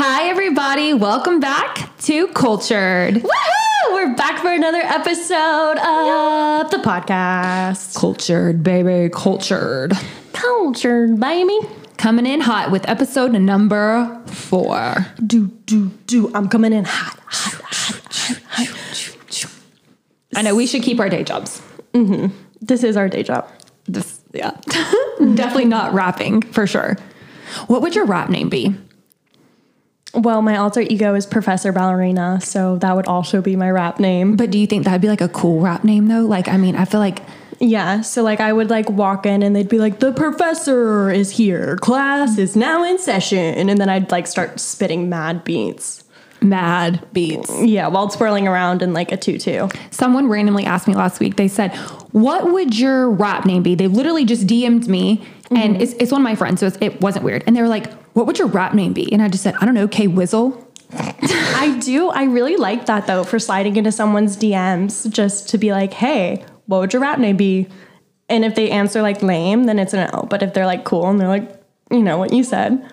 Hi, everybody. Welcome back to Cultured. Woohoo! We're back for another episode of the podcast. Cultured, baby. Cultured. Cultured, baby. Coming in hot with episode number four. Do, do, do. I'm coming in hot, hot, hot, hot, hot. I know we should keep our day jobs. Mm-hmm. This is our day job. This, yeah. Definitely not rapping for sure. What would your rap name be? Well, my alter ego is Professor Ballerina, so that would also be my rap name. But do you think that'd be like a cool rap name though? Like, I mean, I feel like Yeah, so like I would like walk in and they'd be like, "The professor is here. Class is now in session," and then I'd like start spitting mad beats. mad beats. Yeah, while twirling around in like a tutu. Someone randomly asked me last week, they said, What would your rap name be? They literally just DM'd me, and mm-hmm. it's, it's one of my friends, so it's, it wasn't weird. And they were like, What would your rap name be? And I just said, I don't know, K Wizzle. I do. I really like that though for sliding into someone's DMs just to be like, "Hey, what would your rap name be?" And if they answer like lame, then it's a no. But if they're like cool and they're like, you know what you said,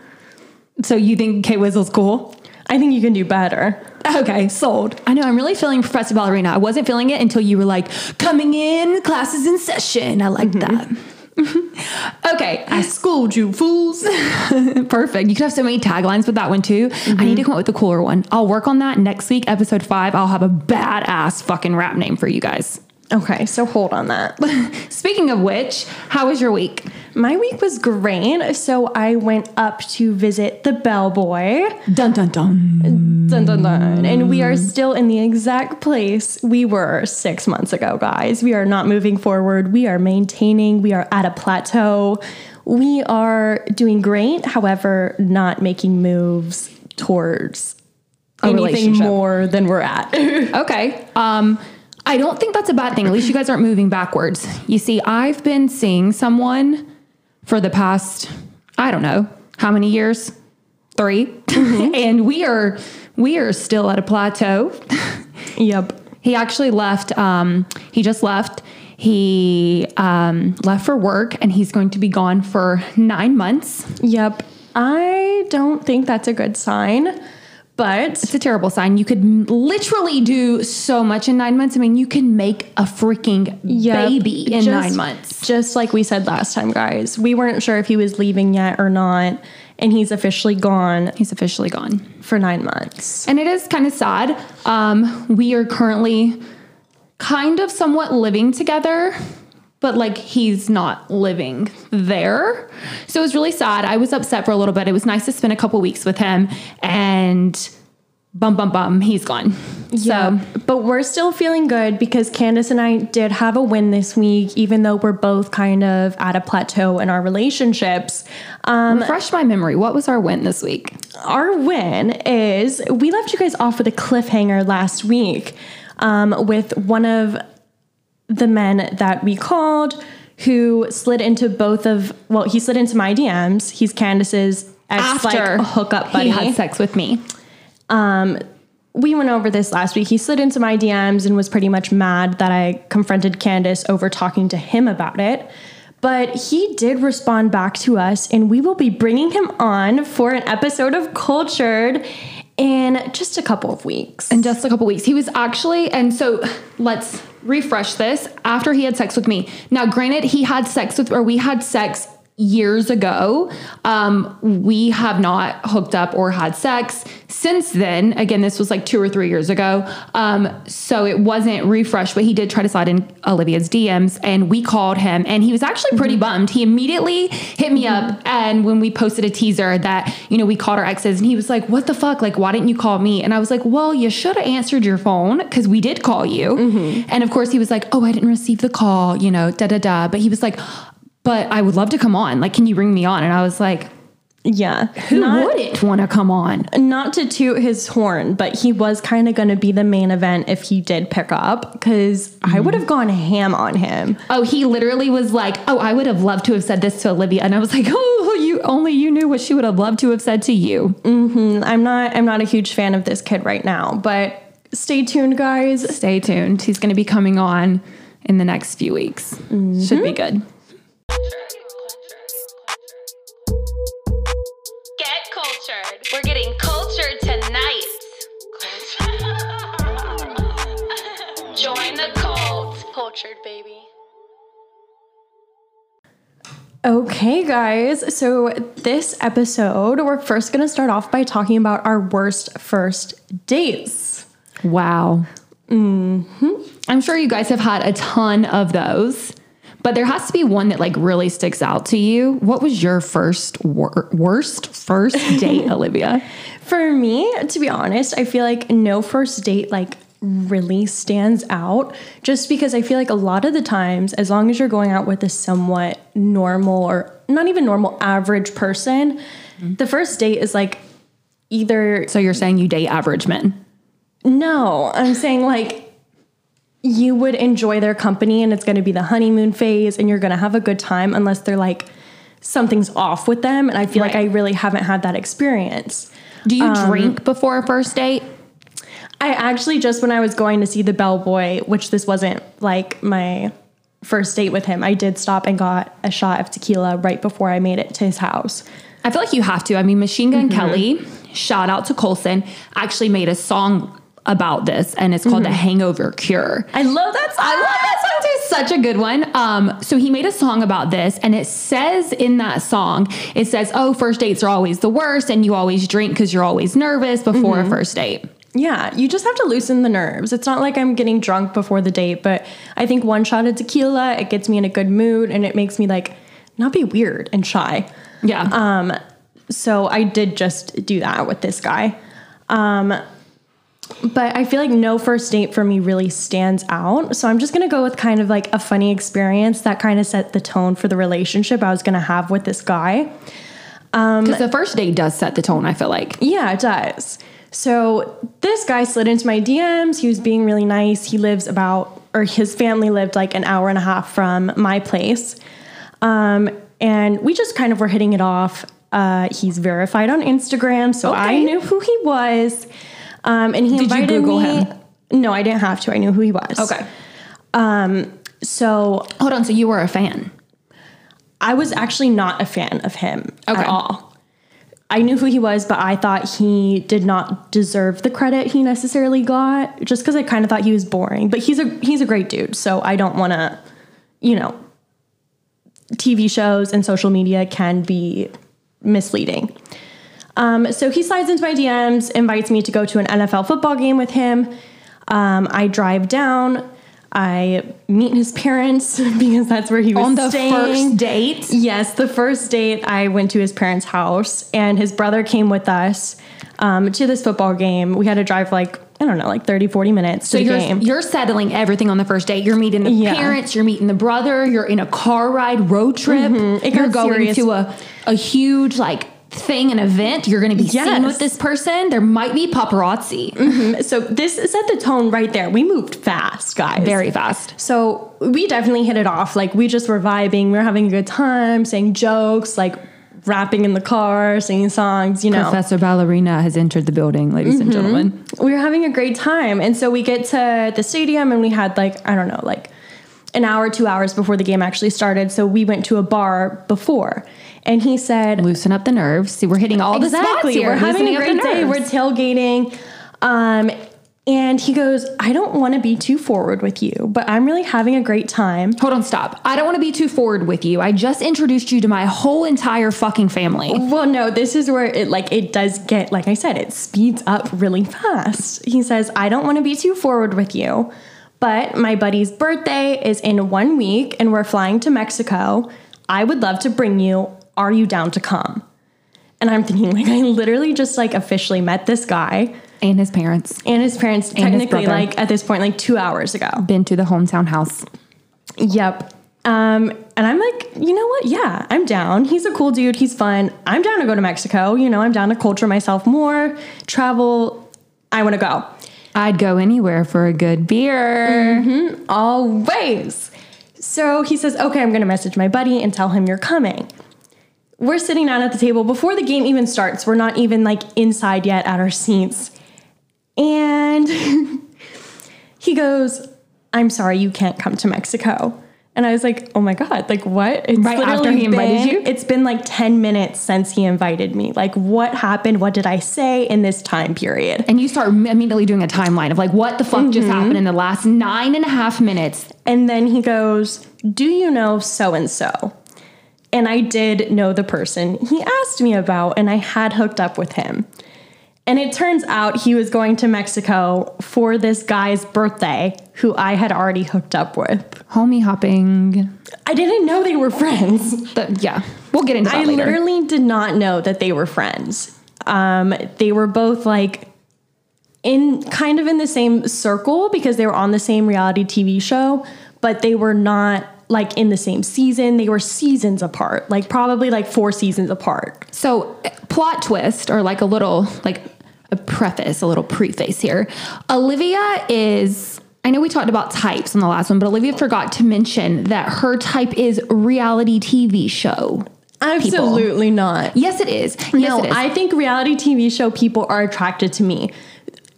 So you think K Wizzle's cool? I think you can do better. Okay, sold. I know, I'm really feeling Professor Ballerina. I wasn't feeling it until you were like, Coming in, classes in session. I like mm-hmm. that. okay, I schooled you, fools. Perfect. You could have so many taglines with that one too. I need to mm-hmm. come up with a cooler one. I'll work on that next week, episode five. I'll have a badass fucking rap name for you guys. Okay, so hold on that. Speaking of which, how was your week? My week was great. So I went up to visit the bellboy. Dun dun dun. Dun dun dun. And we are still in the exact place we were six months ago, guys. We are not moving forward. We are maintaining. We are at a plateau. We are doing great, however, not making moves towards A anything more than we're at. Okay. Um, I don't think that's a bad thing. At least you guys aren't moving backwards. You see, I've been seeing someone for the past, I don't know, how many years? 3 and we are we are still at a plateau. yep. He actually left. Um, he just left. He um, left for work, and he's going to be gone for nine months. Yep. I don't think that's a good sign, but It's a terrible sign. You could m- literally do so much in nine months. I mean, you can make a freaking Yep. baby in Just- nine months. Just like we said last time, guys. We weren't sure if he was leaving yet or not, and he's officially gone He's officially gone. for nine months. And it is kind of sad. Um, we are currently kind of somewhat living together, but like he's not living there. So it was really sad. I was upset for a little bit. It was nice to spend a couple weeks with him and bum bum bum, he's gone. So but we're still feeling good because Kandace and I did have a win this week, even though we're both kind of at a plateau in our relationships. Um, refresh my memory. What was our win this week? our win is we left you guys off with a cliffhanger last week um, with one of the men that we called who slid into both of well he slid into my dms he's kandace's ex like hookup buddy. he had sex with me. Um we went over this last week. He slid into my dms and was pretty much mad that i confronted candace over talking to him about it. But he did respond back to us and we will be bringing him on for an episode of cultured in just a couple of weeks in just a couple weeks. He was actually, and so let's refresh this. After he had sex with me, now granted, he had sex with, or we had sex years ago. Um, we have not hooked up or had sex since then. Again, this was like two or three years ago. Um, so it wasn't refreshed, but he did try to slide in Olivia's DMs and we called him and he was actually pretty bummed. He immediately hit me up and when we posted a teaser that, you know, we called our exes and he was like, what the fuck? Like, why didn't you call me? And I was like, well, you should have answered your phone because we did call you. And of course he was like, oh, I didn't receive the call, you know, da da da. But he was like, but I would love to come on. Like, can you bring me on? And I was like, yeah who not, wouldn't want to come on? not to toot his horn but he was kind of going to be the main event if he did pick up because i would have gone ham on him Oh, he literally was like, oh, I would have loved to have said this to Olivia. And I was like, oh, you only you knew what she would have loved to have said to you. Mm-hmm. i'm not i'm not a huge fan of this kid right now but stay tuned guys Stay tuned. He's going to be coming on in the next few weeks. Should be mm-hmm. good. Get cultured. We're getting cultured tonight. Join the cult. Cultured, baby. Okay, guys. So, this episode, we're first going to start off by talking about our worst first dates. Wow. Mm-hmm. I'm sure you guys have had a ton of those but there has to be one that like really sticks out to you. What was your first wor- worst first date, Olivia? For me, to be honest, I feel like no first date like really stands out just because I feel like a lot of the times, as long as you're going out with a somewhat normal or not even normal, average person, mm-hmm. the first date is like either So you're saying you date average men? no, I'm saying like you would enjoy their company and it's going to be the honeymoon phase and you're going to have a good time unless they're like something's off with them. And I feel like I really haven't had that experience. Do you um, drink before a first date? I actually just when I was going to see the bellboy, which this wasn't like my first date with him, I did stop and got a shot of tequila right before I made it to his house. I feel like you have to. I mean, Machine Gun mm-hmm. Kelly, shout out to Colson, actually made a song about this and it's called The Hangover Cure. I love that song. I love that song too. It's such a good one. Um, so he made a song about this, and it says in that song, it says, "Oh, first dates are always the worst, and you always drink because you're always nervous before a first date." Yeah, you just have to loosen the nerves. It's not like I'm getting drunk before the date, but I think one shot of tequila, it gets me in a good mood and it makes me like not be weird and shy. Yeah. Um So I did just do that with this guy. Um, but I feel like no first date for me really stands out. So I'm just gonna go with kind of like a funny experience that kind of set the tone for the relationship I was gonna have with this guy. Because the first date does set the tone. I feel like. Yeah, it does. So this guy slid into my DMs. He was being really nice. He lives about, or his family lived like an hour and a half from my place. Um, and we just kind of were hitting it off. Uh, he's verified on Instagram, so I knew who he was. Um, and he Did you invited Google me. him? No, I didn't have to. I knew who he was. Okay. Um, so Hold on. So you were a fan. I was actually not a fan of him Okay. at all. I knew who he was, but I thought he did not deserve the credit he necessarily got, just because I kind of thought he was boring. But he's a he's a great dude, so I don't want to, you know, TV shows and social media can be misleading. Um, so he slides into my DMs, invites me to go to an NFL football game with him. Um, I drive down. I meet his parents because that's where he was On the staying. first date. Yes, the first date I went to his parents' house, and his brother came with us um, to this football game. We had to drive like, I don't know, like 30, 40 minutes So to you're game. you're settling everything on the first date. You're meeting the Yeah. parents. You're meeting the brother. You're in a car ride, road trip. It you're going serious. to a a huge like thing, an event. You're going to be seen with this person. There might be paparazzi. Mm-hmm. so this set the tone right there. We moved fast, guys. Very fast. So we definitely hit it off. Like we just were vibing. We were having a good time, saying jokes, like rapping in the car, singing songs, you know. Professor Ballerina has entered the building, ladies and mm-hmm. gentlemen. we were having a great time. And so we get to the stadium and we had like, I don't know, like an hour, two hours before the game actually started. So we went to a bar before. And he said, Loosen up the nerves. See, we're hitting all the spots here. We're having a great day. We're tailgating. Um, and he goes, I don't want to be too forward with you, but I'm really having a great time. Hold on, stop. I don't want to be too forward with you. I just introduced you to my whole entire fucking family. Well, no, this is where it like it does get like I said, it speeds up really fast. He says, "I don't want to be too forward with you, but my buddy's birthday is in 1 week and we're flying to Mexico. I would love to bring you. Are you down to come?" And I'm thinking like I literally just like officially met this guy And his parents. and his parents his technically brother. like at this point like 2 hours ago. Been to the hometown house. Yep. Um, and I'm like, you know what? Yeah, I'm down. He's a cool dude. He's fun. I'm down to go to Mexico. You know, I'm down to culture myself more, travel. I want to go. I'd go anywhere for a good beer. Always. So he says, okay, I'm going to message my buddy and tell him you're coming. We're sitting down at the table before the game even starts. We're not even like inside yet at our seats. And he goes, I'm sorry, you can't come to Mexico. And I was like, oh my God, like what? It's Right after he invited been- you? It's been like 10 minutes since he invited me. Like, what happened? What did I say in this time period? And you start immediately doing a timeline of like, what the fuck just mm-hmm. happened in the last nine and a half minutes? And then he goes, Do you know so and so? And I did know the person he asked me about, and I had hooked up with him. And it turns out he was going to Mexico for this guy's birthday, who I had already hooked up with. Homie hopping. I didn't know they were friends. The, yeah, we'll get into that I later. literally did not know that they were friends. Um, they were both like in kind of in the same circle because they were on the same reality TV show, but they were not like in the same season. They were seasons apart, like probably like four seasons apart. So, plot twist, or like a little, like a preface, a little preface here. Olivia is, I know we talked about types on the last one, but Olivia forgot to mention that her type is reality TV show. Absolutely not. Yes, it is. Yes, no, it is. I think reality TV show people are attracted to me.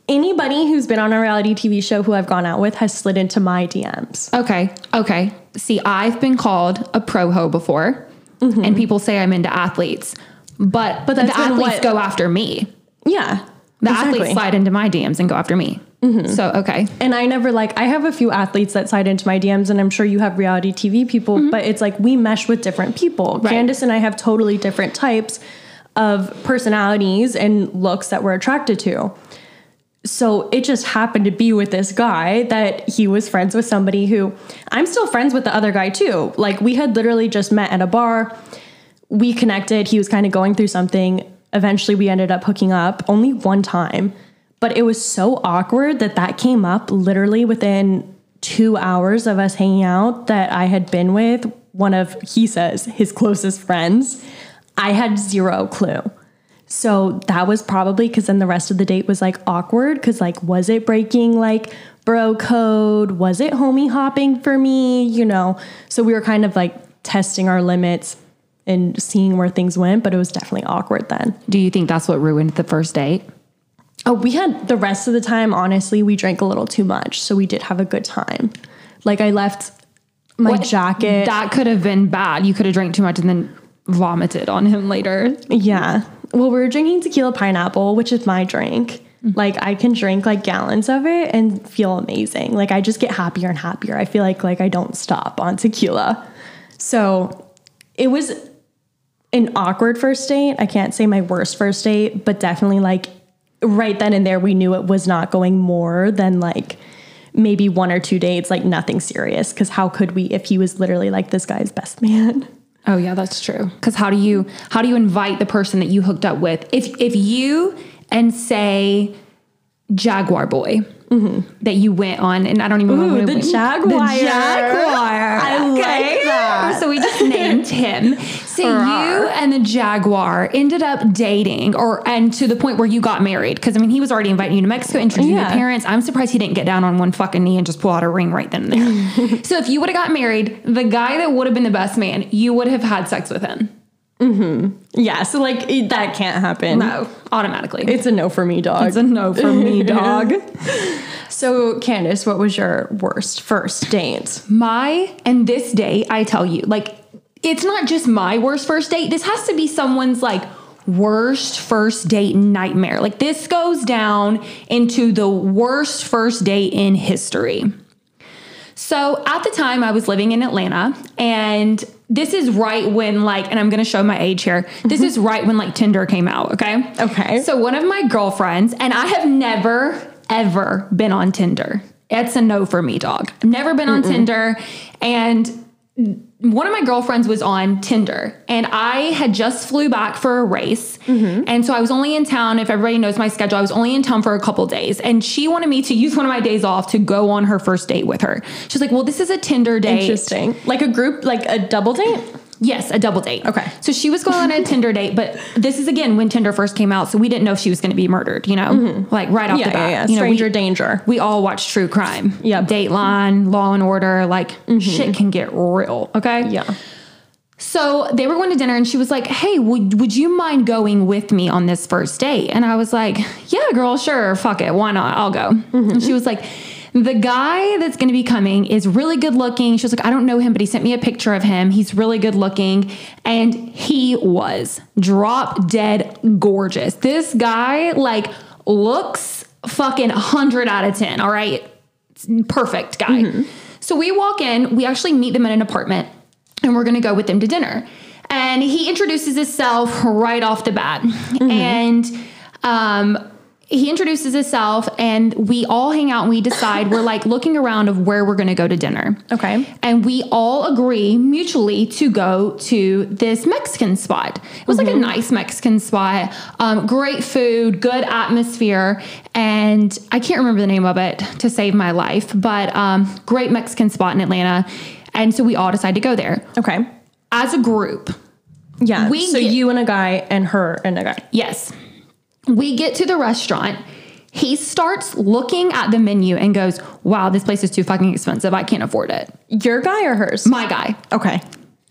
Anybody who's been on a reality TV show who I've gone out with has slid into my DMs. okay, okay. See, I've been called a pro ho before, and people say I'm into athletes, but Mm-hmm. But the athletes what- go after me. Yeah. The exactly. Mm-hmm. athletes slide into my DMs and go after me. So, okay. And I never like I have a few athletes that slide into my DMs, and I'm sure you have reality TV people, but it's like we mesh with different people. Mm-hmm. Right. Kandace and I have totally different types of personalities and looks that we're attracted to. So it just happened to be with this guy that he was friends with somebody who I'm still friends with the other guy too. Like we had literally just met at a bar. We connected. He was kind of going through something. Eventually we ended up hooking up only one time. But it was so awkward that that came up literally within 2 hours of us hanging out that I had been with one of he says his closest friends. I had zero clue. So that was probably because then the rest of the date was like awkward because like was it breaking like bro code? Was it homie hopping for me? You know. So we were kind of like testing our limits and seeing where things went, but it was definitely awkward then. Do you think that's what ruined the first date? Oh, we had the rest of the time, honestly, we drank a little too much. So we did have a good time. Like I left my What- jacket. That could have been bad. You could have drank too much and then vomited on him later. Yeah. Well, we were drinking tequila pineapple, which is my drink. Mm-hmm. Like I can drink like gallons of it and feel amazing. Like I just get happier and happier. I feel like like I don't stop on tequila. So it was an awkward first date. I can't say my worst first date, but definitely like right then and there we knew it was not going more than like maybe one or two dates, like nothing serious. Cause how could we if he was literally like this guy's best man? Oh yeah, that's true. Because how do you how do you invite the person that you hooked up with if if you and say Jaguar Boy mm-hmm. that you went on and I don't even Ooh, remember the Jaguar. the Jaguar. I like that. So we just named him. So you and the Jaguar ended up dating, or and to the point where you got married. Because I mean, he was already inviting you to Mexico, introducing Yeah. your parents. I'm surprised he didn't get down on one fucking knee and just pull out a ring right then and there. so if you would have got married, the guy that would have been the best man, you would have had sex with him. Mm-hmm. Yeah, so like it- that can't happen. No, automatically. It's a no for me, dog. It's a no for me, dog. so, Kandace, what was your worst first date? My and this day, I tell you, like it's not just my worst first date. This has to be someone's like worst first date nightmare. Like this goes down into the worst first date in history. So at the time, I was living in Atlanta, and this is right when, like, and I'm gonna show my age here. This mm-hmm. is right when, like, Tinder came out, okay? Okay. So one of my girlfriends, and I have never, ever been on Tinder. It's a no for me, dog. I've never been on Tinder. And one of my girlfriends was on Tinder and I had just flew back for a race. Mm-hmm. And so I was only in town. If everybody knows my schedule, I was only in town for a couple days. And she wanted me to use one of my days off to go on her first date with her. She's like, well, this is a Tinder date. Interesting. Like a group, like a double date? Yes, a double date. Okay. So she was going on a Tinder date, but this is again when Tinder first came out. So we didn't know if she was going to be murdered, you know, mm-hmm. like right off Yeah, the bat. yeah, yeah. You know, Stranger we, danger. we all watch true crime. Yeah. Dateline, Law and Order, like mm-hmm. shit can get real. Okay. Yeah. So they were going to dinner and she was like, Hey, would, would you mind going with me on this first date? And I was like, Yeah, girl, sure. Fuck it. Why not? I'll go. And she was like, the guy that's going to be coming is really good looking. She was like, I don't know him, but he sent me a picture of him. He's really good looking. And he was drop dead gorgeous. This guy, like, looks fucking 100 out of 10. All right. Perfect guy. So we walk in, we actually meet them in an apartment, and we're going to go with them to dinner. And he introduces himself right off the bat. And, um, he introduces himself and we all hang out and we decide we're like looking around of where we're going to go to dinner Okay. and we all agree mutually to go to this mexican spot it was like a nice mexican spot um, great food good atmosphere and i can't remember the name of it to save my life but um, great mexican spot in atlanta and so we all decide to go there Okay. as a group Yeah. We so get- you and a guy and her and a guy. Yes. We get to the restaurant. He starts looking at the menu and goes, Wow, this place is too fucking expensive. I can't afford it. Your guy or hers? My guy. okay.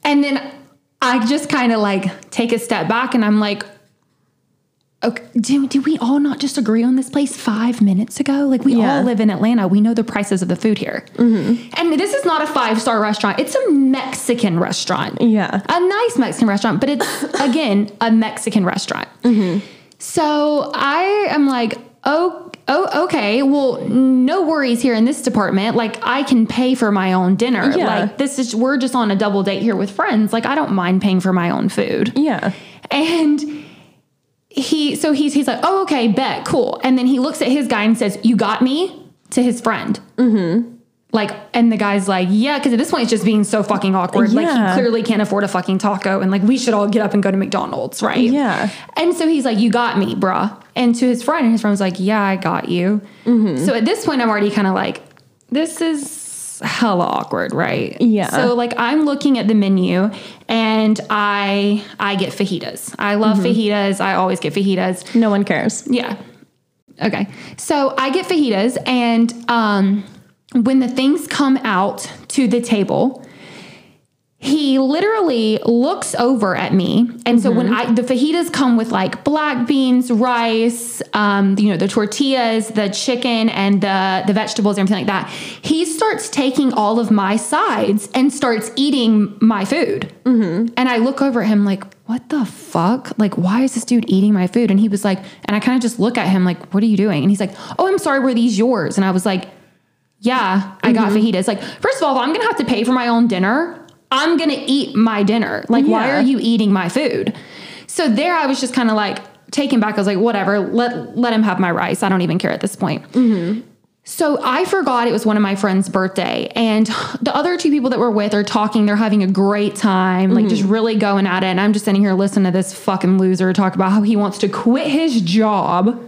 And then I just kind of like take a step back and I'm like, Okay, did, did we all not just agree on this place five minutes ago? Like, we Yeah. all live in Atlanta. We know the prices of the food here. Mm-hmm. And this is not a five star restaurant, it's a Mexican restaurant. Yeah. a nice Mexican restaurant, but it's again a Mexican restaurant. Mm-hmm. So I am like, oh, oh, okay. Well, no worries here in this department. Like I can pay for my own dinner. Yeah. Like this is we're just on a double date here with friends. Like I don't mind paying for my own food. Yeah. And he so he's he's like, oh, okay, bet, cool. And then he looks at his guy and says, You got me to his friend. Mm-hmm. Like, and the guy's like, yeah, because at this point it's just being so fucking awkward. Like he clearly can't afford a fucking taco, and like we should all get up and go to McDonald's, right? Yeah. And so he's like, You got me, bruh. And to his friend, and his friend was like, Yeah, I got you. So at this point, I'm already kind of like, This is hella awkward, right? Yeah. So like I'm looking at the menu and I I get fajitas. I love fajitas. I always get fajitas. No one cares. Yeah. Okay. So I get fajitas, and um, when the things come out to the table, he literally looks over at me. And so when I the fajitas come with like black beans, rice, um, you know, the tortillas, the chicken, and the the vegetables, and everything like that, he starts taking all of my sides and starts eating my food. And I look over at him like, what the fuck? Like, why is this dude eating my food? And he was like, and I kind of just look at him like, what are you doing? And he's like, oh, I'm sorry, were these yours? And I was like, yeah, I got Mm-hmm. fajitas. Like, first of all, I'm gonna have to pay for my own dinner, I'm gonna eat my dinner. Like, why are you eating my food? So there I was just kind of like taken back. I was like, whatever, let let him have my rice. I don't even care at this point. So I forgot it was one of my friend's birthday, and the other two people that we're with are talking. They're having a great time, like just really going at it. And I'm just sitting here listening to this fucking loser talk about how he wants to quit his job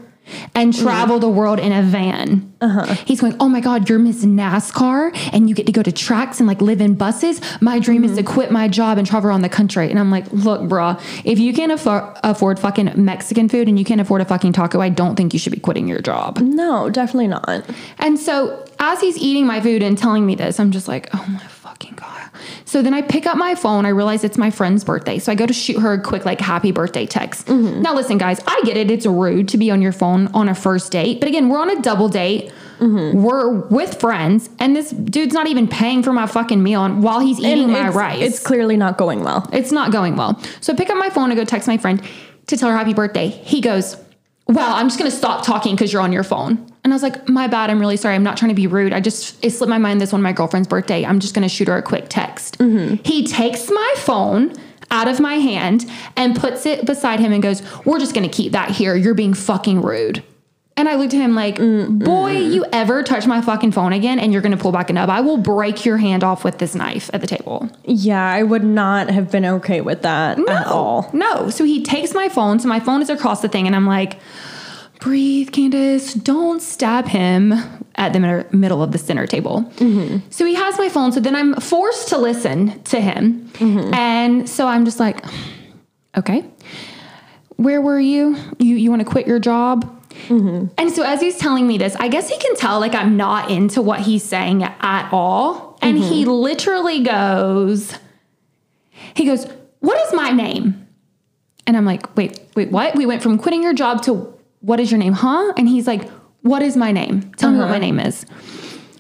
and mm-hmm. travel the world in a van. Uh-huh. He's going, "Oh my god, you're Miss NASCAR, and you get to go to tracks and like live in buses. My dream is to mm-hmm. quit my job and travel around the country." And I'm like, "Look, bruh, if you can't afford afford fucking Mexican food and you can't afford a fucking taco, I don't think you should be quitting your job." No, definitely not. And so as he's eating my food and telling me this, I'm just like, oh my fucking God. So then I pick up my phone. I realize it's my friend's birthday. So I go to shoot her a quick, like, happy birthday text. Mm-hmm. Now, listen, guys, I get it. It's rude to be on your phone on a first date. But again, we're on a double date. Mm-hmm. We're with friends. And this dude's not even paying for my fucking meal and while he's eating And my rice. It's clearly not going well. It's not going well. So I pick up my phone and go text my friend to tell her happy birthday. He goes, Well, I'm just gonna stop talking because you're on your phone. And I was like, My bad, I'm really sorry. I'm not trying to be rude. I just it slipped my mind this one my girlfriend's birthday. I'm just gonna shoot her a quick text. Mm-hmm. He takes my phone out of my hand and puts it beside him and goes, We're just gonna keep that here. You're being fucking rude. And I looked at him like, mm-hmm. boy, you ever touch my fucking phone again and you're gonna pull back a nub. I will break your hand off with this knife at the table. Yeah, I would not have been okay with that at all. No. So he takes my phone. So my phone is across the thing, and I'm like, breathe, Kandace. Don't stab him at the middle of the center table. Mm-hmm. So he has my phone. So then I'm forced to listen to him. Mm-hmm. And so I'm just like, okay, where were you? You, you want to quit your job? Mm-hmm. And so as he's telling me this, I guess he can tell like I'm not into what he's saying at all. And he literally goes, he goes, What is my name? And I'm like, Wait, wait, what? We went from quitting your job to what is your name, huh? And he's like, What is my name? Tell me what my uh-huh. name is.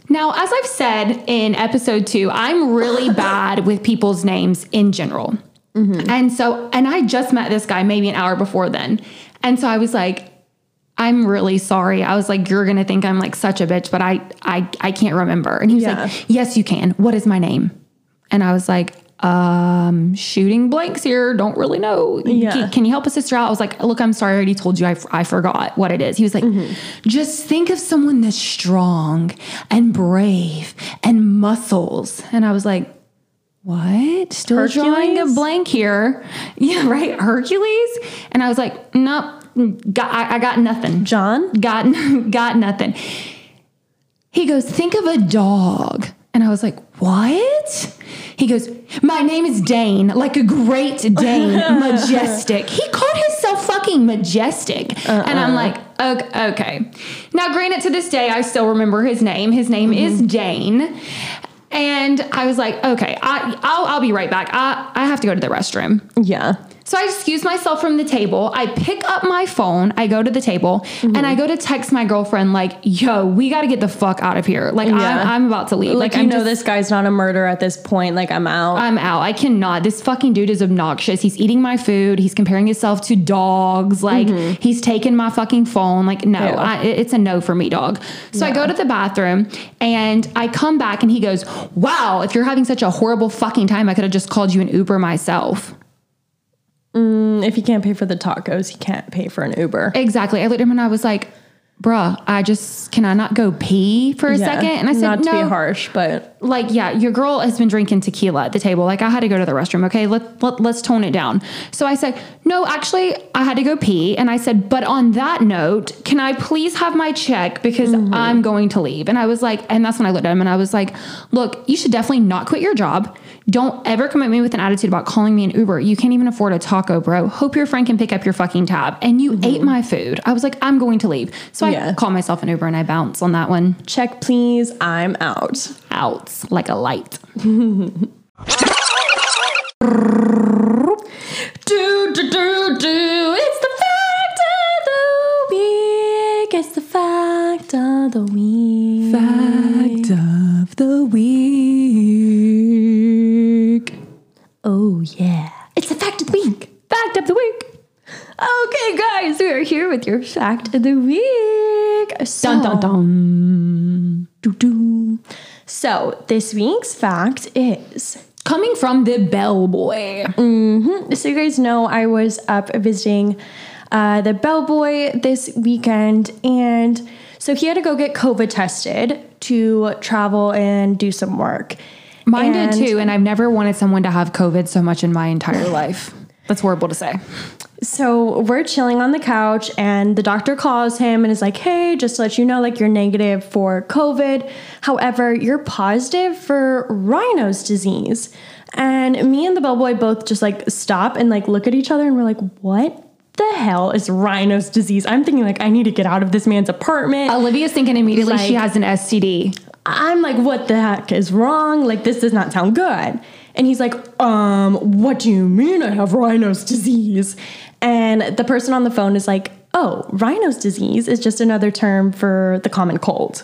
Now, as I've said in episode two, I'm really bad with people's names in general. Mm-hmm. And so, and I just met this guy maybe an hour before then. And so I was like, I'm really sorry. I was like, you're gonna think I'm like such a bitch, but I I I can't remember. And he was Yeah. like, Yes, you can. What is my name? And I was like, um, shooting blanks here. Don't really know. Yeah. Can, you help a sister out? I was like, look, I'm sorry. I already told you. I, I forgot what it is. He was like, just think of someone that's strong and brave and muscles. And I was like, what? Still drawing a blank here. Yeah, right. Hercules. And I was like, nope. Got, I, I got nothing. John? Got got nothing. He goes, think of a dog. And I was like, what? He goes, my name is Dane, like a great Dane, majestic. He called himself fucking majestic. And I'm uh-uh. like, okay, okay. Now, granted, to this day, I still remember his name. His name is mm-hmm. Dane. And I was like, okay, I, I'll, I'll be right back. I, I have to go to the restroom. Yeah. So I excuse myself from the table. I pick up my phone. I go to the table and I mm-hmm. go to text my girlfriend like, "Yo, we got to get the fuck out of here. Like Yeah. I'm, I'm about to leave. Like, Like, you I'm know just, this guy's not a murderer at this point. Like I'm out. I'm out. I cannot. This fucking dude is obnoxious. He's eating my food. He's comparing himself to dogs. Like mm-hmm. he's taking my fucking phone. Like no, Yeah. I, it's a no for me, dog. So I go to the bathroom and I come back and he goes, "Wow, if you're having such a horrible fucking time, I could have just called you an Uber myself." Mm, if he can't pay for the tacos, he can't pay for an Uber. Exactly. I looked at him and I was like, bruh, I just, can I not go pee for a Yeah. second? And I said, not to no. be harsh, but Like, yeah, your girl has been drinking tequila at the table. Like, I had to go to the restroom. Okay, let, let, let's tone it down. So I said, no, actually, I had to go pee. And I said, but on that note, can I please have my check because mm-hmm. I'm going to leave? And I was like, and that's when I looked at him and I was like, look, you should definitely not quit your job. Don't ever come at me with an attitude about calling me an Uber. You can't even afford a taco, bro. Hope your friend can pick up your fucking tab. And you mm-hmm. ate my food. I was like, I'm going to leave. So I Yeah. call myself an Uber and I bounce on that one check please. I'm out. Out like a light. Do do do do. It's the fact of the week. It's the fact of the week. Fact of the week. Oh yeah. It's the fact of the week. Fact of the week. Okay, guys, we are here with your fact of the week. So, Dun dun dun. doo-doo. So this week's fact is Coming from the bellboy. so you guys know I was up visiting uh, the bellboy this weekend, and so he had to go get COVID tested to travel and do some work. Mine did too, and I've never wanted someone to have COVID so much in my entire life. That's horrible to say. So we're chilling on the couch, and the doctor calls him and is like, "Hey, just to let you know, like you're negative for COVID. However, you're positive for Rhino's disease." And me and the bellboy both just like stop and like look at each other, and we're like, "What the hell is Rhino's disease?" I'm thinking like, I need to get out of this man's apartment. Olivia's thinking immediately she has an STD. I'm like, what the heck is wrong? Like, this does not sound good. And he's like, um, what do you mean I have Rhino's disease? And the person on the phone is like, oh, Rhino's disease is just another term for the common cold,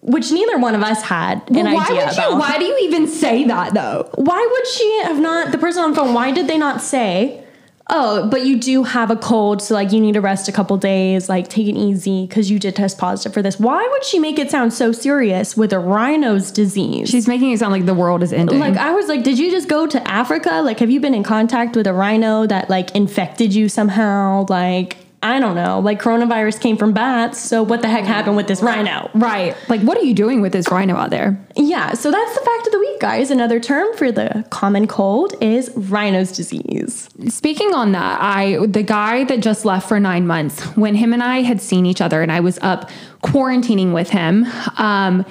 which neither one of us had an why idea would about. Why do you even say that though? Why would she have not, the person on the phone, why did they not say, oh, but you do have a cold, so like you need to rest a couple days, like take it easy because you did test positive for this? Why would she make it sound so serious with a Rhino's disease? She's making it sound like the world is ending. like I was like, did you just go to Africa? Like, have you been in contact with a rhino that like infected you somehow? Like, I don't know. Like, coronavirus came from bats, so what the heck happened with this rhino? right. Like, what are you doing with this rhino out there? Yeah, so that's the fact of the week, guys. Another term for the common cold is rhino's disease. Speaking on that, I the guy that just left for nine months, when him and I had seen each other and I was up quarantining with him, um,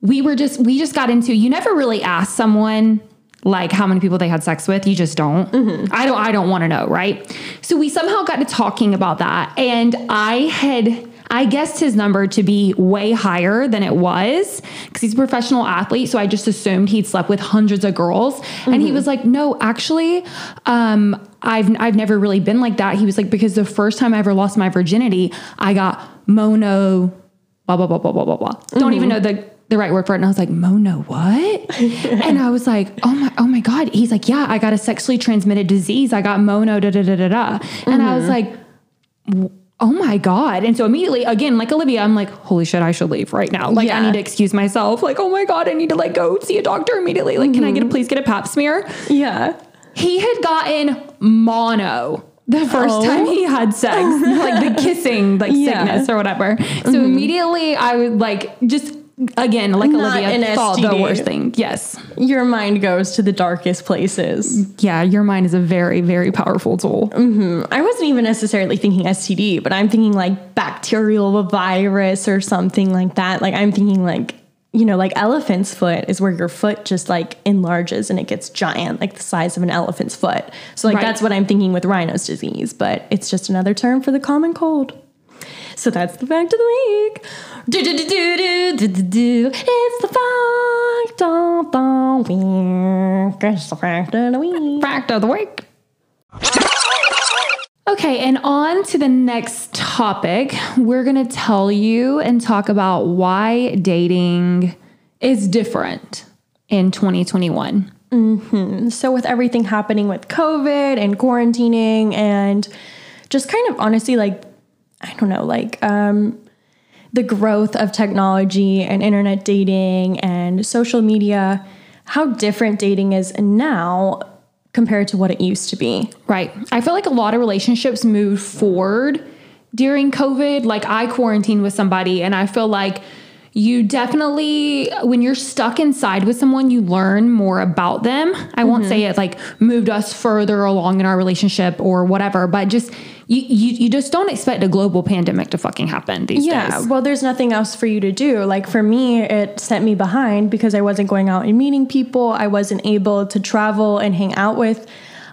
we were just we just got into you never really ask someone like how many people they had sex with. You just don't. Mm-hmm. I don't I don't want to know, right? So we somehow got to talking about that. And I had I guessed his number to be way higher than it was because he's a professional athlete. So I just assumed he'd slept with hundreds of girls. And he mm-hmm. was like, no, actually, um, I've, I've never really been like that. He was like, because the first time I ever lost my virginity, I got mono, blah, blah, blah, blah, blah, blah, blah. Don't even mm-hmm. know the, the right word for it. And I was like, Mono, what? and I was like, oh my, oh my God. He's like, yeah, I got a sexually transmitted disease. I got mono, da da da da da. And I was like, oh my God. And so immediately, again, like Olivia, I'm like, holy shit, I should leave right now. Like, I need to excuse myself. Like, oh my God, I need to like go see a doctor immediately. Like, can I get a please get a pap smear? Yeah. He had gotten mono the first Oh. time he had sex, like the kissing, like Yeah. Mm-hmm. sickness or whatever. So immediately I would like just again, like Not Olivia thought the worst thing. Yes. Your mind goes to the darkest places. Yeah, your mind is a very, very powerful tool. Mm-hmm. I wasn't even necessarily thinking STD, but I'm thinking like bacterial virus or something like that. Like I'm thinking like, you know, like elephant's foot is where your foot just like enlarges and it gets giant, like the size of an elephant's foot. So like Right. that's what I'm thinking with rhino's disease, but it's just another term for the common cold. So that's the fact of the week. Do do do do do do do. It's the fact of the week. It's the fact of the week. Fact of the week. Okay, and on to the next topic. We're going to tell you and talk about why dating is different in 2021. Mm-hmm. So, with everything happening with COVID and quarantining, and just kind of honestly, like, I don't know, like, um, the growth of technology and internet dating and social media, how different dating is now compared to what it used to be. Right. I feel like a lot of relationships moved forward during COVID. Like I quarantined with somebody and I feel like you definitely when you're stuck inside with someone you learn more about them. I won't say mm-hmm. it like moved us further along in our relationship or whatever, but just you you, you just don't expect a global pandemic to fucking happen these Yeah, days. well, there's nothing else for you to do. Like for me, it sent me behind because I wasn't going out and meeting people. I wasn't able to travel and hang out with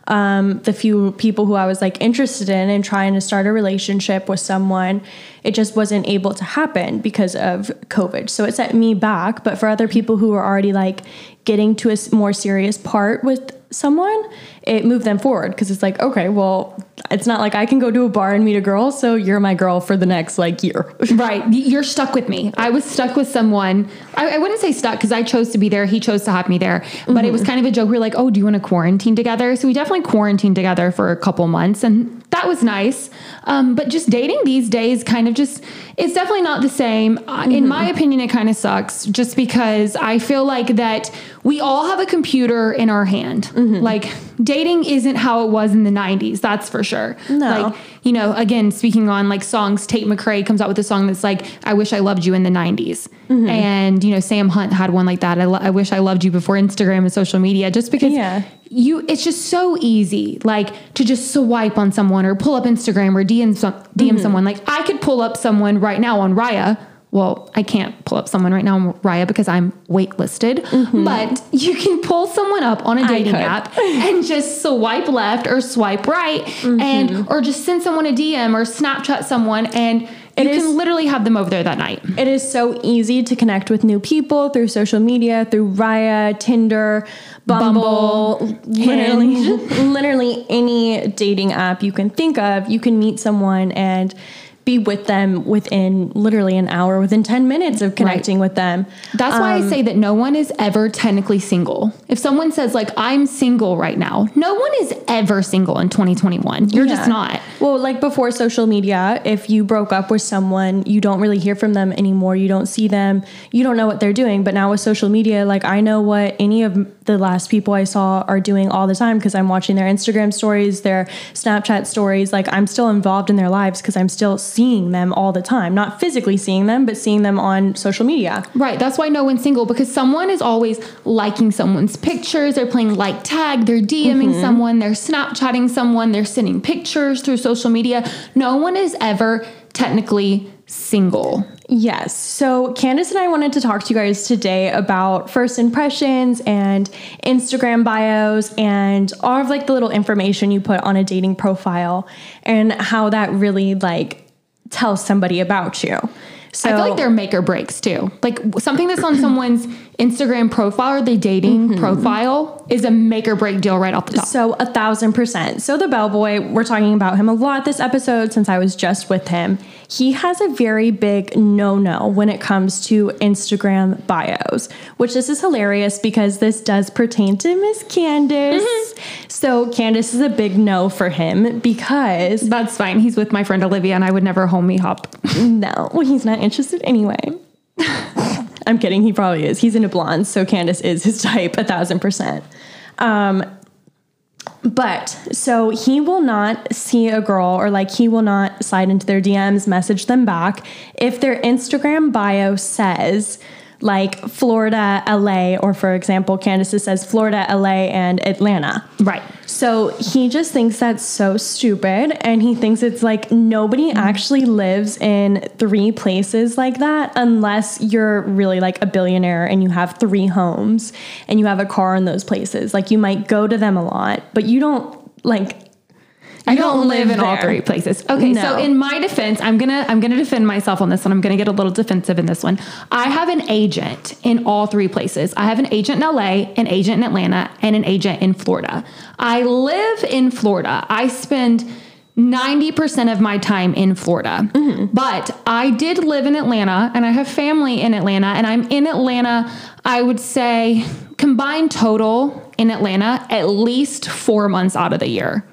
um, the few people who I was like interested in and trying to start a relationship with someone. It just wasn't able to happen because of COVID. So it set me back. But for other people who are already like getting to a more serious part with someone, it moved them forward because it's like, okay, well, it's not like I can go to a bar and meet a girl, so you're my girl for the next like year. Right. You're stuck with me. I was stuck with someone. I, I wouldn't say stuck because I chose to be there. He chose to have me there. But it was kind of a joke. We are like, oh, do you want to quarantine together? So we definitely quarantined together for a couple months. And that was nice. Um, but just dating these days kind of just, it's definitely not the same. Uh, In my opinion, it kind of sucks just because I feel like that we all have a computer in our hand. Like dating isn't how it was in the 90s. That's for sure. No. Like, you know, again, speaking on like songs, Tate McRae comes out with a song that's like, I wish I loved you in the 90s. Mm-hmm. And, you know, Sam Hunt had one like that. I, lo- I wish I loved you before Instagram and social media, just because Yeah. you, it's just so easy, like to just swipe on someone or pull up Instagram or DM, some, DM Mm-hmm. someone. Like I could pull up someone right now on Raya. Well, I can't pull up someone right now Raya because I'm waitlisted, but you can pull someone up on a dating app and just swipe left or swipe right Mm-hmm. and or just send someone a DM or Snapchat someone and you It can literally have them over there that night. It is so easy to connect with new people through social media, through Raya, Tinder, Bumble, literally, literally any dating app you can think of. You can meet someone and be with them within literally an hour, within 10 minutes of connecting with them. That's why Um, I say that no one is ever technically single. If someone says like I'm single right now, no one is ever single in 2021. You're just not. Well, like before social media, if you broke up with someone, you don't really hear from them anymore. You don't see them. You don't know what they're doing. But now with social media, like I know what any of the last people I saw are doing all the time because I'm watching their Instagram stories, their Snapchat stories. Like I'm still involved in their lives because I'm still seeing them all the time. Not physically seeing them, but seeing them on social media. Right. That's why no one's single because someone is always liking someone's pictures. They're playing like tag. They're DMing Mm-hmm. someone. They're Snapchatting someone. They're sending pictures through social media. No one is ever technically single. Yes. So Kandace and I wanted to talk to you guys today about first impressions and Instagram bios and all of like the little information you put on a dating profile and how that really like tells somebody about you. So I feel like they're make or breaks too. Like something that's on someone's Instagram profile or the dating mm-hmm. profile is a make or break deal right off the top. So a thousand percent. So the bellboy, we're talking about him a lot this episode since I was just with him. He has a very big no-no when it comes to Instagram bios, which this is hilarious because this does pertain to Miss Kandace. Mm-hmm. So Kandace is a big no for him because That's fine. He's with my friend Olivia, and I would never homie hop. no, well, he's not interested anyway. I'm kidding. He probably is. He's into blondes, so Kandace is his type, a thousand percent. Um, but so he will not see a girl or like he will not slide into their DMs, message them back if their Instagram bio says like Florida, LA, or for example, Kandace says Florida, LA, and Atlanta. Right. So he just thinks that's so stupid. And he thinks it's like nobody mm-hmm. actually lives in three places like that unless you're really like a billionaire and you have three homes and you have a car in those places. Like you might go to them a lot, but you don't like. I you don't live in all three places. Okay, so in my defense, I'm gonna I'm gonna defend myself on this one. I'm gonna get a little defensive in this one. I have an agent in all three places. I have an agent in LA, an agent in Atlanta, and an agent in Florida. I live in Florida. I spend 90% of my time in Florida. Mm-hmm. But I did live in Atlanta and I have family in Atlanta and I'm in Atlanta, I would say combined total in Atlanta at least 4 months out of the year.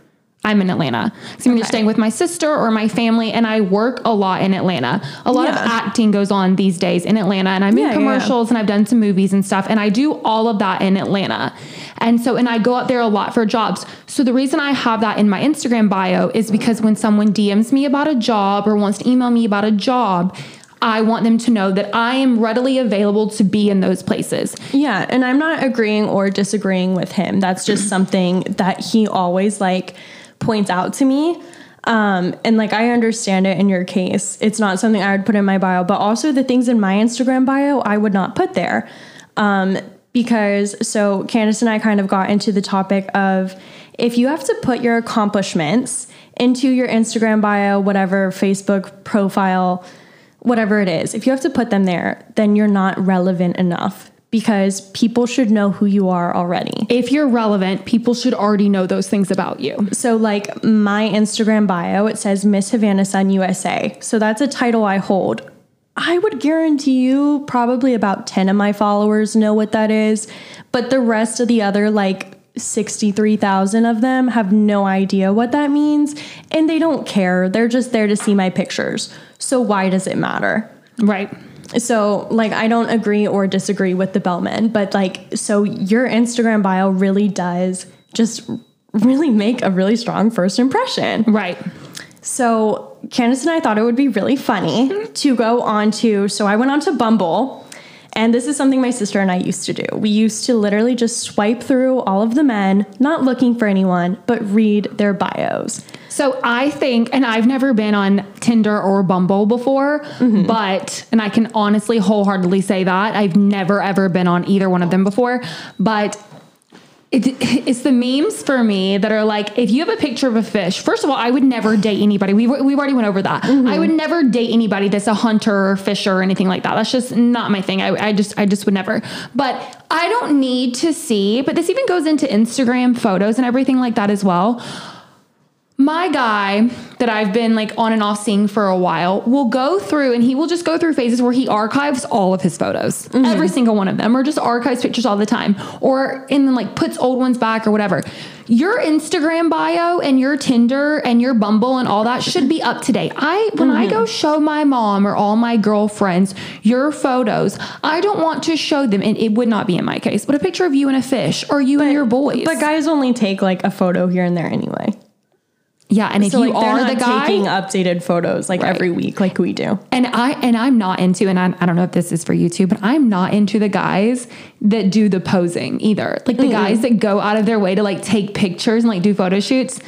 I'm in Atlanta. So I'm either Okay. staying with my sister or my family, and I work a lot in Atlanta. A lot of acting goes on these days in Atlanta, and I'm Yeah, in yeah. commercials and I've done some movies and stuff, and I do all of that in Atlanta. And so, and I go out there a lot for jobs. So the reason I have that in my Instagram bio is because when someone DMs me about a job or wants to email me about a job, I want them to know that I am readily available to be in those places. Yeah, and I'm not agreeing or disagreeing with him. That's just something that he always like points out to me. Um, and like I understand it in your case. It's not something I would put in my bio, but also the things in my Instagram bio I would not put there. Um, because so Kandace and I kind of got into the topic of if you have to put your accomplishments into your Instagram bio, whatever Facebook profile, whatever it is, if you have to put them there, then you're not relevant enough because people should know who you are already. If you're relevant, people should already know those things about you. So, like my Instagram bio, it says Miss Havana Sun USA. So, that's a title I hold. I would guarantee you probably about 10 of my followers know what that is, but the rest of the other, like 63,000 of them, have no idea what that means and they don't care. They're just there to see my pictures. So, why does it matter? Right. So, like, I don't agree or disagree with the Bellman, but like, so your Instagram bio really does just really make a really strong first impression. Right. So, Kandace and I thought it would be really funny mm-hmm. to go on to, so I went on to Bumble. And this is something my sister and I used to do. We used to literally just swipe through all of the men, not looking for anyone, but read their bios. So I think, and I've never been on Tinder or Bumble before, mm-hmm. but, and I can honestly wholeheartedly say that I've never ever been on either one of them before, but it, it's the memes for me that are like, if you have a picture of a fish, first of all, I would never date anybody. We've, we've already went over that. Mm-hmm. I would never date anybody that's a hunter or fisher or anything like that. That's just not my thing. I, I just, I just would never. But I don't need to see, but this even goes into Instagram photos and everything like that as well my guy that I've been like on and off seeing for a while will go through and he will just go through phases where he archives all of his photos, mm-hmm. every single one of them, or just archives pictures all the time, or and then like puts old ones back or whatever. Your Instagram bio and your Tinder and your Bumble and all that should be up to date. I when I go mm-hmm. show my mom or all my girlfriends your photos, I don't want to show them, and it would not be in my case, but a picture of you and a fish or you and your boys. But guys only take like a photo here and there anyway. Yeah, and if So you like, they're not the guy, taking updated photos like Right. every week like we do. And I and I'm not into, and I, I don't know if this is for you too, but I'm not into the guys that do the posing either. Like the guys that go out of their way to like take pictures and like do photo shoots.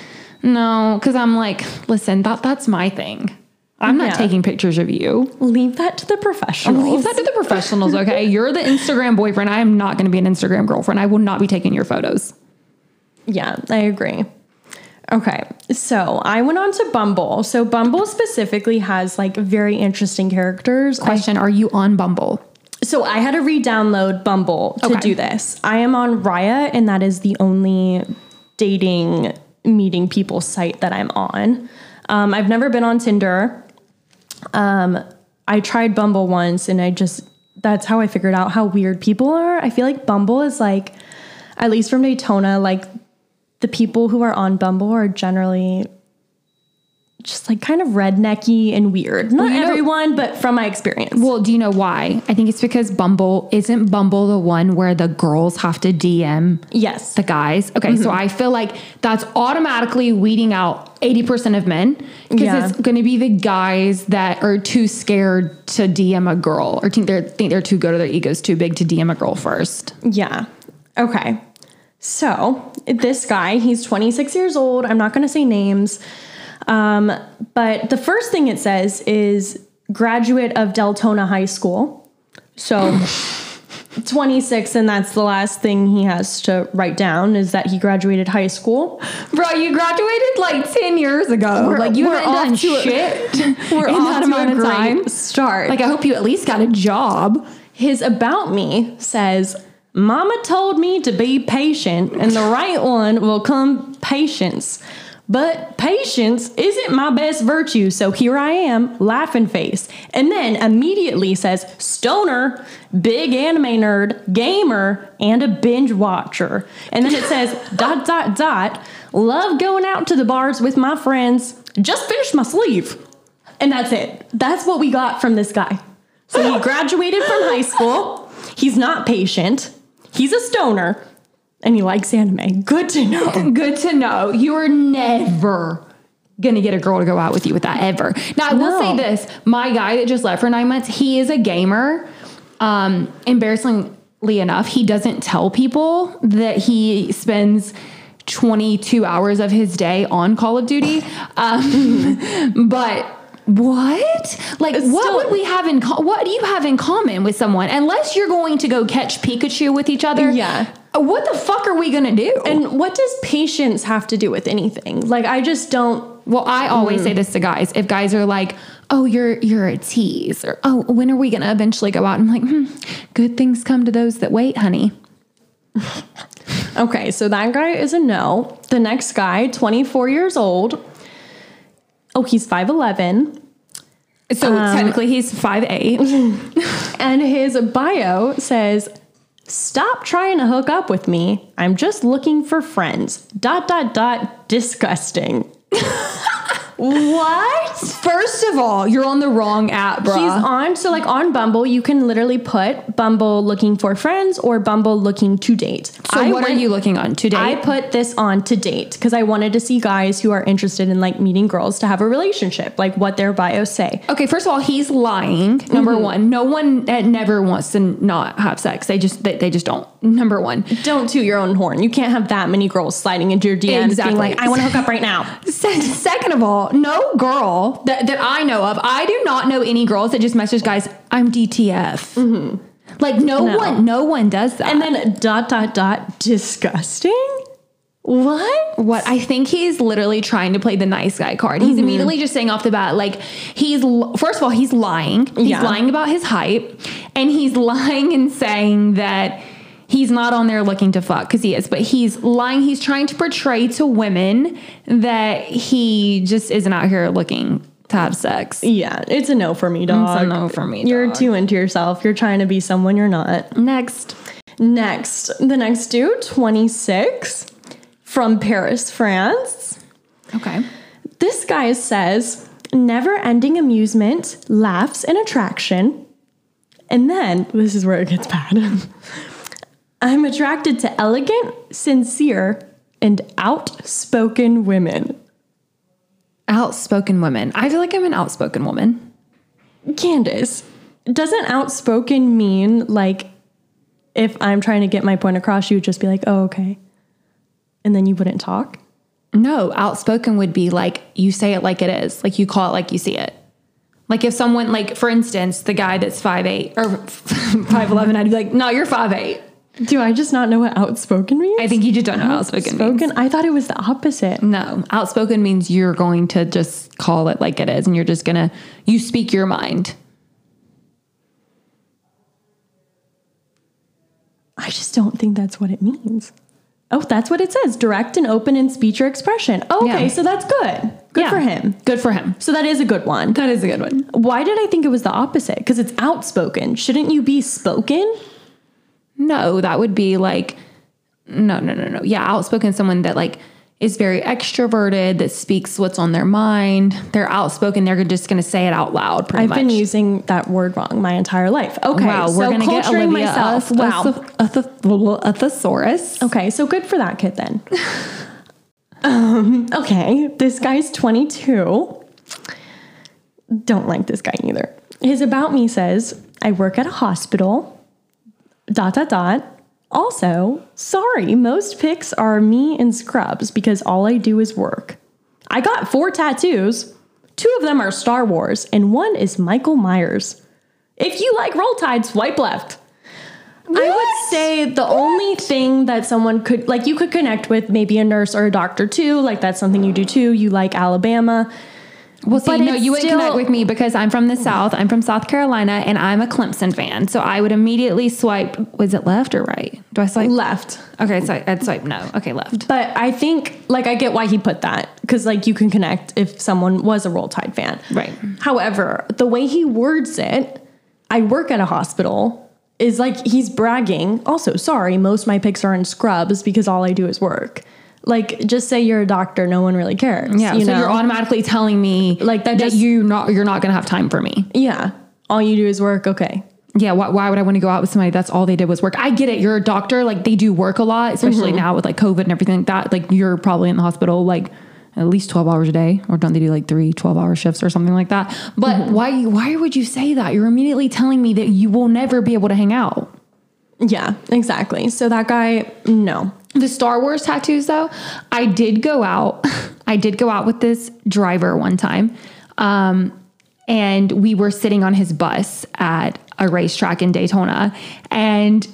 No, because I'm like, listen, that that's my thing. I'm not Yeah. taking pictures of you. Leave that to the professionals. Leave that to the professionals, okay? You're the Instagram boyfriend. I am not going to be an Instagram girlfriend. I will not be taking your photos. Yeah, I agree. Okay, so I went on to Bumble. So Bumble specifically has like very interesting characters. I- Question: Are you on Bumble? so I had to re-download Bumble to Okay. do this. I am on Raya, and that is the only dating meeting people site that I'm on. Um, I've never been on Tinder. Um, I tried Bumble once, and I just that's how I figured out how weird people are. I feel like Bumble is like, at least from Daytona, like the people who are on Bumble are generally just like kind of rednecky and weird. Not know- everyone, but from my experience. Well, do you know why? I think it's because Bumble isn't Bumble the one where the girls have to DM yes. the guys. Okay, so mm-hmm. I feel like that's automatically weeding out 80% of men because Yeah. it's going to be the guys that are too scared to DM a girl or think they're think they're too good or their ego's too big to DM a girl first. Yeah. Okay. So this guy, he's 26 years old. I'm not going to say names. Um, but the first thing it says is graduate of Deltona High School. So 26, and that's the last thing he has to write down is that he graduated high school. Bro, you graduated like 10 years ago. We're- like you we're haven't done off a- shit We're in off that amount of time. Start. Like I hope you at least got a job. His about me says, Mama told me to be patient, and the right one will come patience. But patience isn't my best virtue, so here I am, laughing face. And then immediately says, Stoner, big anime nerd, gamer, and a binge watcher. And then it says, dot, dot, dot, love going out to the bars with my friends, just finished my sleeve. And that's it. That's what we got from this guy. So he graduated from high school. He's not patient. He's a stoner. And he likes anime. Good to know. Good to know. You are never gonna get a girl to go out with you with that ever. Now I will No. say this: my guy that just left for nine months, he is a gamer. Um, embarrassingly enough, he doesn't tell people that he spends 22 hours of his day on Call of Duty. Um, but what? Like, what still- would we have in? Co- what do you have in common with someone? Unless you're going to go catch Pikachu with each other. Yeah. What the fuck are we gonna do? And what does patience have to do with anything? Like, I just don't. Well, I always say this to guys. If guys are like, "Oh, you're you're a tease," or "Oh, when are we gonna eventually go out?" I'm like, hmm, "Good things come to those that wait, honey." Okay, so that guy is a no. The next guy, 24 years old. Oh, he's 5'11. So um, technically, he's five eight. And his bio says, Stop trying to hook up with me. I'm just looking for friends. Dot, dot, dot, disgusting. what? First of all, you're on the wrong app, bro. He's on, so like on Bumble, you can literally put Bumble looking for friends or Bumble looking to date. so I what are you looking on today? I put this on to date because I wanted to see guys who are interested in like meeting girls to have a relationship, like what their bios say. okay, first of all, he's lying. Number Mm-hmm. one, no one that never wants to not have sex. They just they, they just don't. Number one. Don't toot your own horn. You can't have that many girls sliding into your DMs Exactly. being like, I want to hook up right now. Second of all, no girl that, that I know of, I do not know any girls that just message guys, I'm DTF. Like no, Mm-hmm. No. one, no one does that. And then dot dot dot disgusting? What? what I think he's literally trying to play the nice guy card. Mm-hmm. He's immediately just saying off the bat, like he's first of all he's lying. He's Yeah. lying about his height, and he's lying and saying that he's not on there looking to fuck because he is, but he's lying. He's trying to portray to women that he just isn't out here looking to have sex. Yeah, it's a no for me, dog. It's a no for me, You're too into yourself. You're trying to be someone you're not. Next. Next, the next dude, 26, from Paris, France. Okay. This guy says, never ending amusement, laughs, and attraction. And then, this is where it gets bad. I'm attracted to elegant, sincere, and outspoken women. Outspoken women. I feel like I'm an outspoken woman. Kandace, doesn't outspoken mean like if I'm trying to get my point across, you would just be like, oh, okay. And then you wouldn't talk? No, outspoken would be like you say it like it is, like you call it like you see it. Like if someone, like for instance, the guy that's five eight or five eleven, I'd be like, "No, you're five eight. Do I just not know what outspoken means? I think you just don't know what outspoken means. I thought it was the opposite. No, outspoken means you're going to just call it like it is and you're just going to, you speak your mind. I just don't think that's what it means. Oh, that's what it says. Direct and open in speech or expression. Oh, okay, Yeah. so that's good. Good Yeah. for him. Good for him. So that is a good one. That is a good one. Why did I think it was the opposite? Because it's outspoken. Shouldn't you be spoken? No, that would be like, no, no, no, no. Yeah, outspoken someone that like is very extroverted, that speaks what's on their mind. They're outspoken. They're just going to say it out loud. Pretty I've much. been using that word wrong my entire life. Okay, Wow, so we're gonna get Olivia myself. a, wow. a, a, a thesaurus. Okay, so good for that kid then. um, okay, this guy's 22. Don't like this guy either. His about me says, I work at a hospital. Dot dot dot. Also, sorry, most pics are me in scrubs because all I do is work. I got four tattoos. Two of them are Star Wars, and one is Michael Myers. If you like Roll Tide, swipe left. I would say the only thing that someone could like you could connect with maybe a nurse or a doctor too. Like that's something you do too. You like Alabama. Well, see, But no, you wouldn't still- connect with me because I'm from the South. I'm from South Carolina, and I'm a Clemson fan. So I would immediately swipe. Was it left or right? Do I swipe Left. Okay, so I'd swipe no. Okay, left. But I think like I get why he put that because like you can connect if someone was a Roll Tide fan. Right. However, the way he words it, I work at a hospital, is like he's bragging. Also, sorry, most of my pics are in scrubs because all I do is work. Like, just say you're a doctor, no one really cares. Yeah, you so know? you're automatically telling me Like, that that you not you're not gonna have time for me. yeah, all you do is work. Okay, Yeah, why, why would I want to go out with somebody that's all they did was work? I get it. You're a doctor, like they do work a lot, especially mm-hmm. now with like COVID and everything like that. Like you're probably in the hospital like at least 12 hours a day, or don't they do like three 12 hour shifts or something like that? But mm-hmm. why why would you say that? You're immediately telling me that you will never be able to hang out. yeah, exactly. So that guy, no, The Star Wars tattoos, though, I did go out. I did go out with this driver one time. Um, and we were sitting on his bus at a racetrack in Daytona. And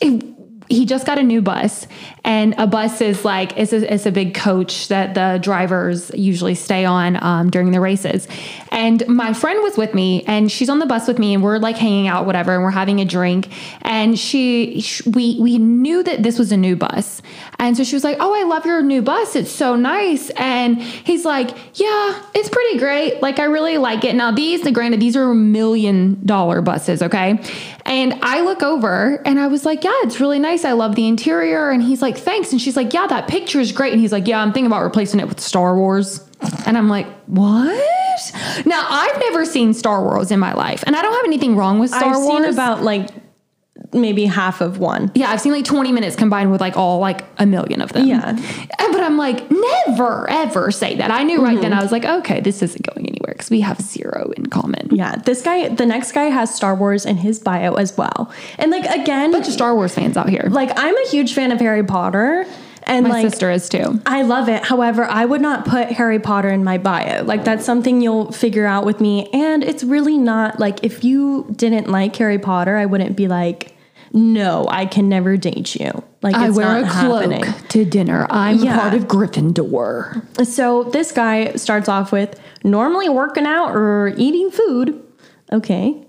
it, he just got a new bus. And a bus is like, it's a, it's a big coach that the drivers usually stay on um, during the races. And my friend was with me, and she's on the bus with me, and we're like hanging out, whatever, and we're having a drink. And she, sh we, we knew that this was a new bus, and so she was like, "Oh, I love your new bus. It's so nice." And he's like, "Yeah, it's pretty great. Like, I really like it." Now, these, the granted, these are million dollar buses, okay? And I look over, and I was like, "Yeah, it's really nice. I love the interior." And he's like, "Thanks." And she's like, "Yeah, that picture is great." And he's like, "Yeah, I'm thinking about replacing it with Star Wars." And I'm like, "What?" Now, I've never seen Star Wars in my life, and I don't have anything wrong with Star I've Wars. seen about like maybe half of one. yeah, I've seen like 20 minutes combined with like all like a million of them. Yeah. But I'm like, never ever say that. I knew right mm-hmm. then, I was like, okay, this isn't going anywhere because we have zero in common. Yeah, this guy, the next guy has Star Wars in his bio as well. And like again, Bunch of Star Wars fans out here. like I'm a huge fan of Harry Potter and My like sister is too. I love it. However, I would not put Harry Potter in my bio. Like that's something you'll figure out with me and it's really not like if you didn't like Harry Potter, I wouldn't be like no, I can never date you. Like it's I wear not a cloak happening. to dinner. I'm Yeah. part of Gryffindor. So this guy starts off with normally working out or eating food. Okay.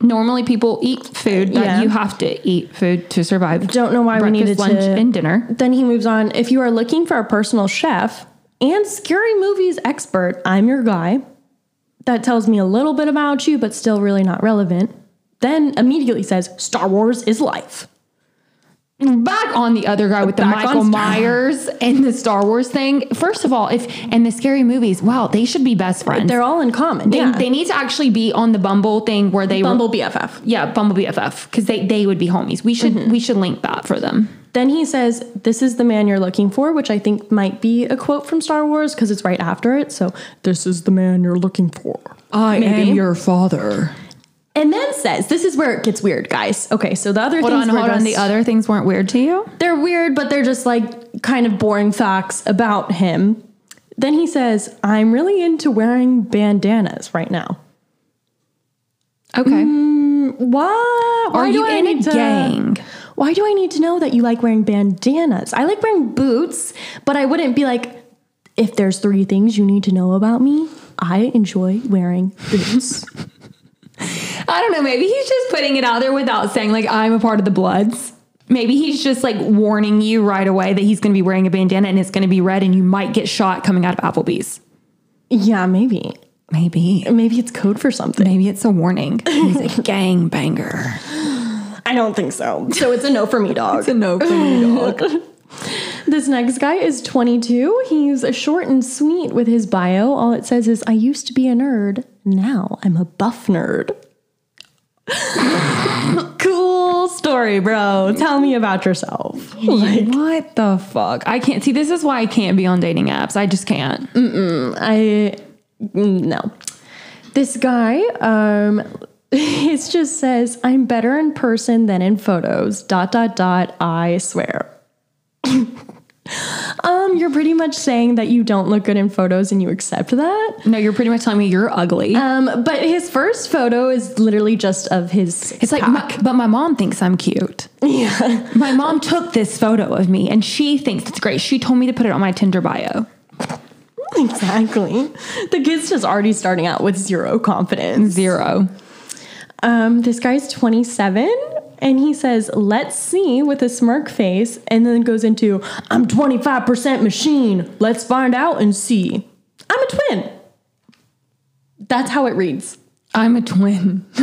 Normally, people eat food. Yeah. you have to eat food to survive. Don't know why we Breakfast, needed lunch, to and dinner. Then he moves on. If you are looking for a personal chef and scary movies expert, I'm your guy. That tells me a little bit about you, but still really not relevant. Then immediately says, Star Wars is life. back on the other guy with the Back Michael Myers and the Star Wars thing. First of all, if and the scary movies, wow, they should be best friends. They're all in common. they, yeah. they need to actually be on the Bumble thing where they were- Bumble BFF. yeah, Bumble BFF because they they would be homies. We should Mm-hmm. we should link that for them. Then he says, This is the man you're looking for, which I think might be a quote from Star Wars because it's right after it. So, this is the man you're looking for. I Maybe. your father. And then says, This is where it gets weird, guys. Okay, so the other Hold things on, hold on. just- The other things weren't weird to you. they're weird, but they're just like kind of boring facts about him. Then he says, I'm really into wearing bandanas right now. Okay. Mm, why? Why Are do you I in need a to- gang? Why do I need to know that you like wearing bandanas? I like wearing boots, but I wouldn't be like, if there's three things you need to know about me, I enjoy wearing boots. I don't know. Maybe he's just putting it out there without saying, like, I'm a part of the Bloods. Maybe he's just like warning you right away that he's going to be wearing a bandana and it's going to be red and you might get shot coming out of Applebee's. yeah, maybe. Maybe. Maybe it's code for something. Maybe it's a warning. He's a gang banger. I don't think so. So it's a no for me, dog. It's a no for me, dog. This next guy is 22. He's short and sweet with his bio. All it says is, I used to be a nerd. Now I'm a buff nerd. cool story, bro. Tell me about yourself. Like, what the fuck? I can't see. This is why I can't be on dating apps. I just can't. I, mm, no. This guy, um, it just says, I'm better in person than in photos. Dot, dot, dot. I swear. Um, you're pretty much saying that you don't look good in photos and you accept that. No, you're pretty much telling me you're ugly. Um, but his first photo is literally just of his. it's like, my, but my mom thinks I'm cute. yeah, My mom took this photo of me and she thinks it's great. She told me to put it on my Tinder bio. exactly. The kid's just already starting out with zero confidence. Zero. Um, this guy's 27 and he says, Let's see with a smirk face, and then goes into, I'm 25% machine. Let's find out and see. I'm a twin. That's how it reads. I'm a twin.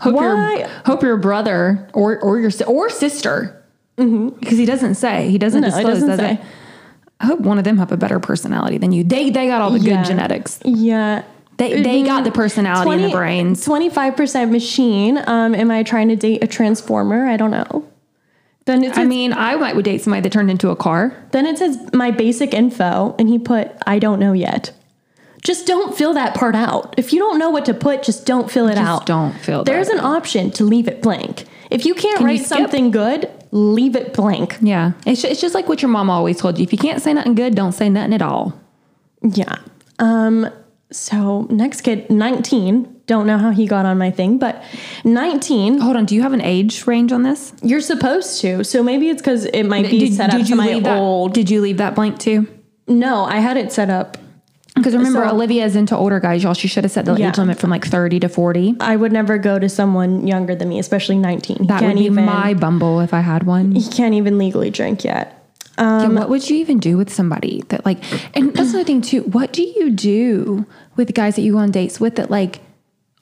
hope Why? your hope your brother or or your or sister. Mm-hmm. Because he doesn't say. He doesn't No, disclose. doesn't does say. it? I hope one of them have a better personality than you. They they got all the Yeah. good genetics. Yeah. They they got the personality and the brains. 25% machine. Um, am I trying to date a transformer? I don't know. Then it says, I mean, I might would date somebody that turned into a car. then it says my basic info, and he put I don't know yet. Just don't fill that part out. If you don't know what to put, just don't fill it Just out. don't fill that There's an option to leave it blank. If you can't Can write skip? something good, leave it blank. Yeah, it's it's just like what your mom always told you. If you can't say nothing good, don't say nothing at all. Yeah. Um. So next kid, 19. Don't know how he got on my thing, but 19. Hold on, do you have an age range on this? You're supposed to. So maybe it's because it might be set up to my that, old. Did you leave that blank too? No, I had it set up. Because remember, So- Olivia is into older guys, y'all. She should have set the Yeah. age limit from like 30 to 40. I would never go to someone younger than me, especially 19. That would can't be even. my bumble if I had one. he can't even legally drink yet. Yeah, what would you even do with somebody that like? And that's another thing too. What do you do with guys that you go on dates with that like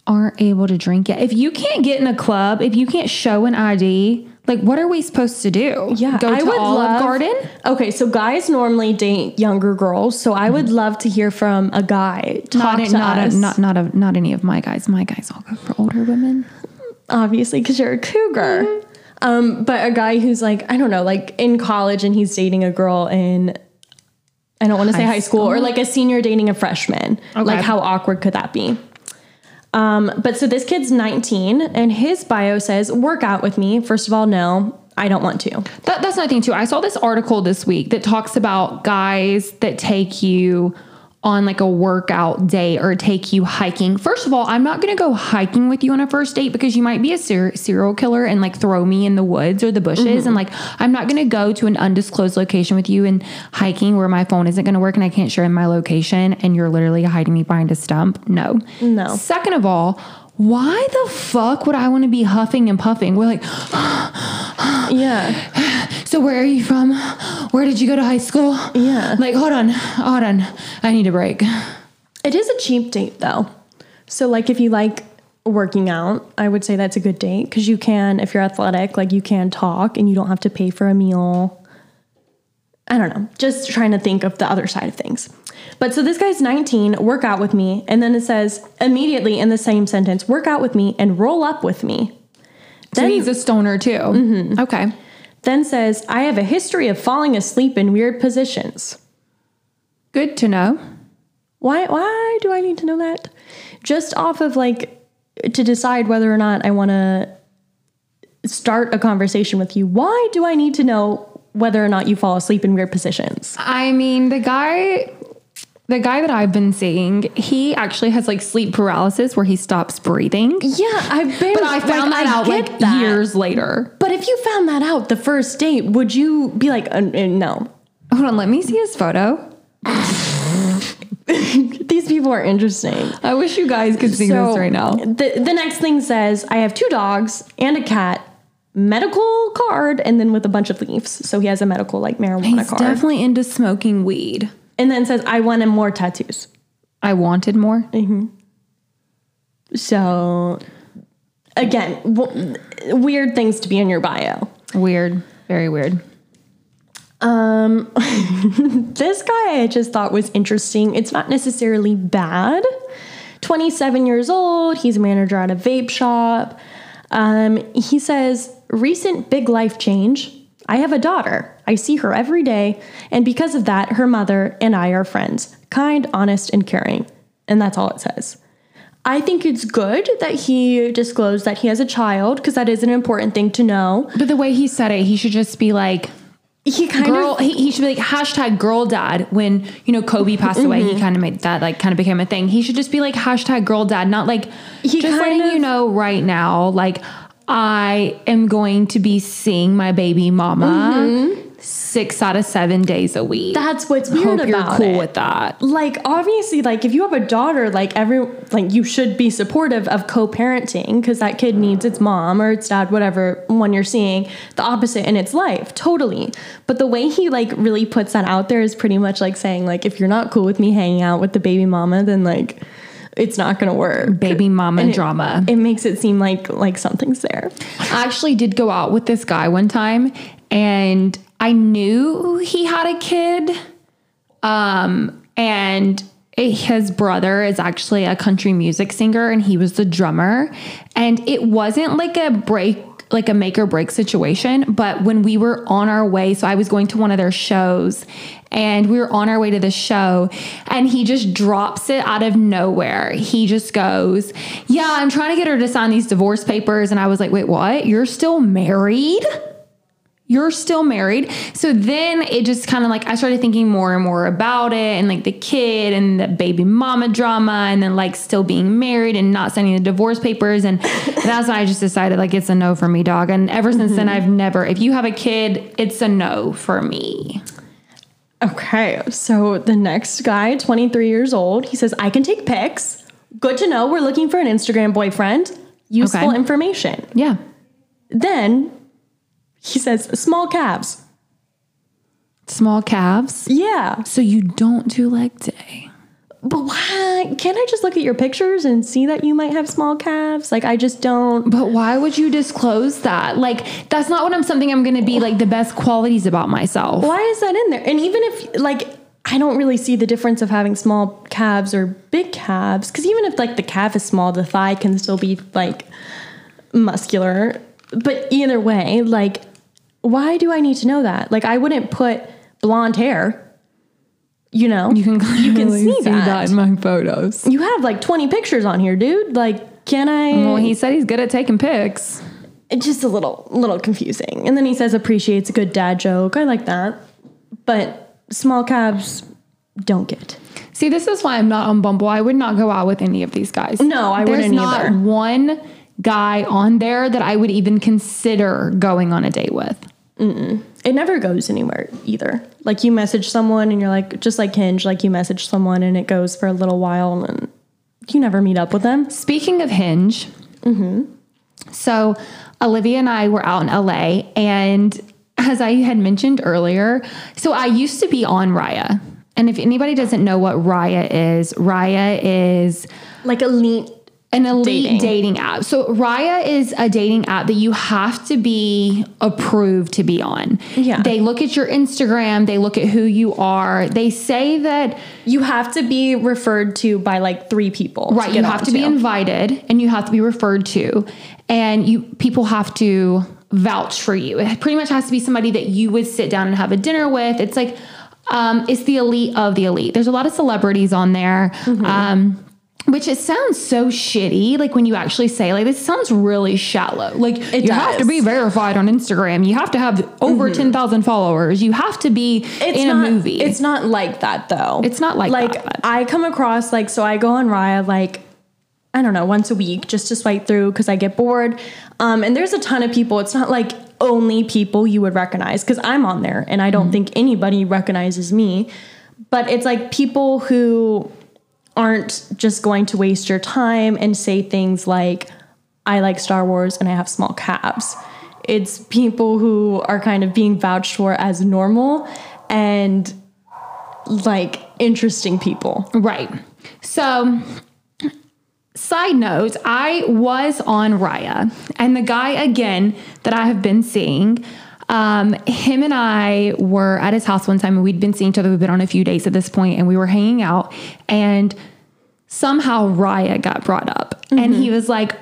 aren't able to drink yet? If you can't get in a club, if you can't show an ID, like what are we supposed to do? Yeah, go I to would Olive love- Garden. Okay, so guys normally date younger girls, so I would love to hear from a guy talk Not, to not, us. a, not not a, not any of my guys. My guys all go for older women. obviously because you're a cougar. Mm-hmm. Um, but a guy who's like, I don't know, like in college and he's dating a girl in, I don't want to say High high school, or like a senior dating a freshman. Like, how awkward could that be? Um, but so this kid's 19 and his bio says, work out with me. First of all, no, I don't want to. That, that's another thing too. I saw this article this week that talks about guys that take you on like a workout day or take you hiking. First of all, I'm not going to go hiking with you on a first date because you might be a ser- serial killer and like throw me in the woods or the bushes. Mm-hmm. And like, I'm not going to go to an undisclosed location with you and hiking where my phone isn't going to work and I can't share in my location and you're literally hiding me behind a stump. No. No. Second of all, why the fuck would I want to be huffing and puffing? We're like, Yeah. so where are you from? Where did you go to high school? Yeah. Like, hold on, hold on. I need a break. It is a cheap date though. So like if you like working out, I would say that's a good date because you can, if you're athletic, like you can talk and you don't have to pay for a meal. I don't know. Just trying to think of the other side of things. But so this guy's 19, work out with me, and then it says immediately in the same sentence, work out with me and roll up with me. So he's a stoner too. Mm-hmm. Okay. then says, I have a history of falling asleep in weird positions. Good to know. Why why do I need to know that? Just off of like to decide whether or not I want to start a conversation with you. Why do I need to know whether or not you fall asleep in weird positions? I mean, the guy the guy that I've been seeing, he actually has like sleep paralysis where he stops breathing. Yeah, I've been But I found like, that out like that. years later. But if you found that out the first date, would you be like, uh, uh, no? Hold on, let me see his photo. These people are interesting. I wish you guys could see this right now. The, the next thing says, I have two dogs and a cat, medical card, and then with a bunch of leaves. So he has a medical, like marijuana He's card. definitely into smoking weed. and then says, I wanted more tattoos. I wanted more. So, again, w- weird things to be in your bio. Weird. Very weird. Um, this guy I just thought was interesting. It's not necessarily bad. 27 years old, he's a manager at a vape shop. Um, he says, Recent big life change. I have a daughter. I see her every day, and because of that, her mother and I are friends. Kind, honest, and caring. And that's all it says. I think it's good that he disclosed that he has a child because that is an important thing to know. But the way he said it, he should just be like, He kind girl of he, he should be like hashtag girl dad when you know kobe passed away he mm-hmm. kind of made that like kind of became a thing he should just be like hashtag girl dad not like He just letting of- you know right now like i am going to be seeing my baby mama mm-hmm. six out of seven days a week. That's what's weird hope you're about cool it. with that. Like obviously like if you have a daughter like every like you should be supportive of co-parenting because that kid needs its mom or its dad whatever one you're seeing the opposite in its life totally. But the way he like really puts that out there is pretty much like saying like if you're not cool with me hanging out with the baby mama then like it's not gonna work baby mama And it- drama it makes it seem like like something's there I actually did go out with this guy one time and I knew he had a kid. Um, and it- his brother is actually a country music singer and he was the drummer. And it wasn't like a break, like a make or break situation. But when we were on our way, so I was going to one of their shows and we were on our way to the show and he just drops it out of nowhere. He just goes, Yeah, I'm trying to get her to sign these divorce papers. And I was like, Wait, what? You're still married? You're still married. So then it just kind of like I started thinking more and more about it and like the kid and the baby mama drama and then like still being married and not signing the divorce papers. And that's when I just decided like it's a no for me, dog. And ever since then, mm-hmm. I've never, if you have a kid, it's a no for me. Okay, so the next guy, 23 years old, he says, I can take pics. Good to know. We're looking for an Instagram boyfriend. Useful Okay. information. Yeah. Then he says, small calves. Small calves. Yeah. So you don't do leg day. But why? Can't I just look at your pictures and see that you might have small calves? Like, I just don't. But why would you disclose that? Like, that's not what I'm something I'm going to be like the best qualities about myself. Why is that in there? And even if, like, I don't really see the difference of having small calves or big calves. Because even if, like, the calf is small, the thigh can still be, like, muscular. But either way, like, why do I need to know that? Like, I wouldn't put blonde hair. You know, You can you can clearly see, that. in my photos. You have like 20 pictures on here, dude. Like, can I? Well, he said he's good at taking pics. it's just a little little confusing. And then he says appreciates a good dad joke. I like that. But small cabs don't get. See, this is why I'm not on Bumble. I would not go out with any of these guys. No, I There's wouldn't not either. one guy on there that I would even consider going on a date with. It never goes anywhere either. Like you message someone and you're like just like Hinge, like you message someone and it goes for a little while and you never meet up with them. Speaking of Hinge, mm-hmm. so Olivia and I were out in LA, and as I had mentioned earlier, so I used to be on Raya. And if anybody doesn't know what Raya is, Raya is Like a elite an elite Dating. dating. app. So Raya is a dating app that you have to be approved to be on. Yeah. They look at your Instagram, they look at who you are. They say that you have to be referred to by like three people. right, you have to be invited and you have to be referred to and you people have to vouch for you. It pretty much has to be somebody that you would sit down and have a dinner with. It's like um, it's the elite of the elite. There's a lot of celebrities on there. Mm-hmm. Um, which it sounds so shitty, like when you actually say, like, this sounds really shallow. Like, It you have to be verified on Instagram. You have to have over 10,000 followers. You have to be It's in not, a movie. It's not like that though. It's not like like that. I come across like so I go on Raya like I don't know once a week just to swipe through because I get bored. Um, and there's a ton of people. It's not like only people you would recognize because I'm on there and I don't think anybody recognizes me. But it's like people who aren't just going to waste your time and say things like, I like Star Wars and I have small calves. It's people who are kind of being vouched for as normal and like interesting people. Right. So, side note, I was on Raya, and the guy again that I have been seeing. Um, him and I were at his house one time and we'd been seeing each other. We've been on a few dates at this point and we were hanging out and somehow Raya got brought up and he was like,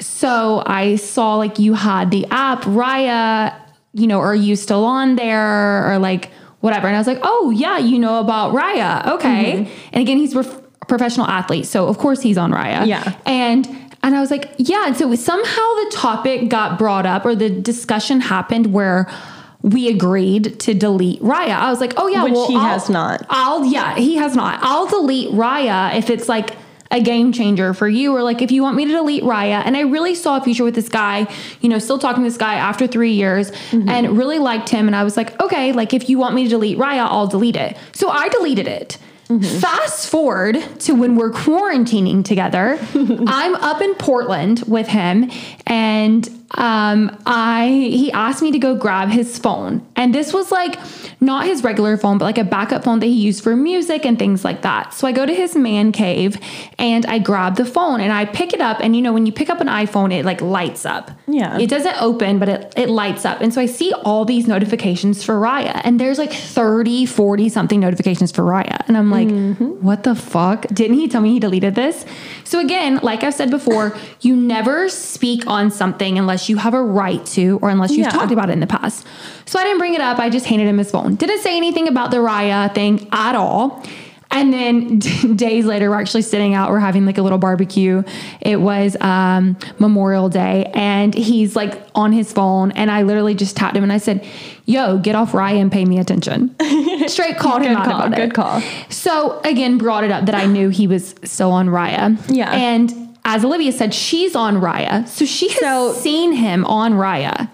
so I saw like you had the app Raya, you know, are you still on there or like whatever? And I was like, oh yeah, you know about Raya. Okay. And again, he's a prof- professional athlete. So of course he's on Raya. Yeah. And and I was like, yeah. And so somehow the topic got brought up or the discussion happened where we agreed to delete Raya. I was like, oh yeah, Which well, he I'll- has not. I'll yeah, he has not. I'll delete Raya if it's like a game changer for you or like if you want me to delete Raya. And I really saw a future with this guy, you know, still talking to this guy after 3 years mm-hmm. and really liked him and I was like, okay, like if you want me to delete Raya, I'll delete it. So I deleted it. Mm-hmm. Fast forward to when we're quarantining together. I'm up in Portland with him and um I he asked me to go grab his phone. And this was like not his regular phone, but like a backup phone that he used for music and things like that. So I go to his man cave and I grab the phone and I pick it up and you know when you pick up an iPhone it like lights up. Yeah. It doesn't open but it it lights up. And so I see all these notifications for Raya and there's like 30, 40 something notifications for Raya. And I'm like, what the fuck? Didn't he tell me he deleted this? So again, like I've said before, you never speak on something unless you have a right to or unless you've Yeah. talked about it in the past. So I didn't bring it up. I just handed him his phone. Didn't say anything about the Raya thing at all. And then days later, we're actually sitting out. We're having like a little barbecue. It was um, Memorial Day, and he's like on his phone. And I literally just tapped him and I said, "Yo, get off Raya and pay me attention." Straight called him Good out call, about it. good call. So again, brought it up that I knew he was still on Raya. Yeah. And as Olivia said, she's on Raya, so she has So- seen him on Raya.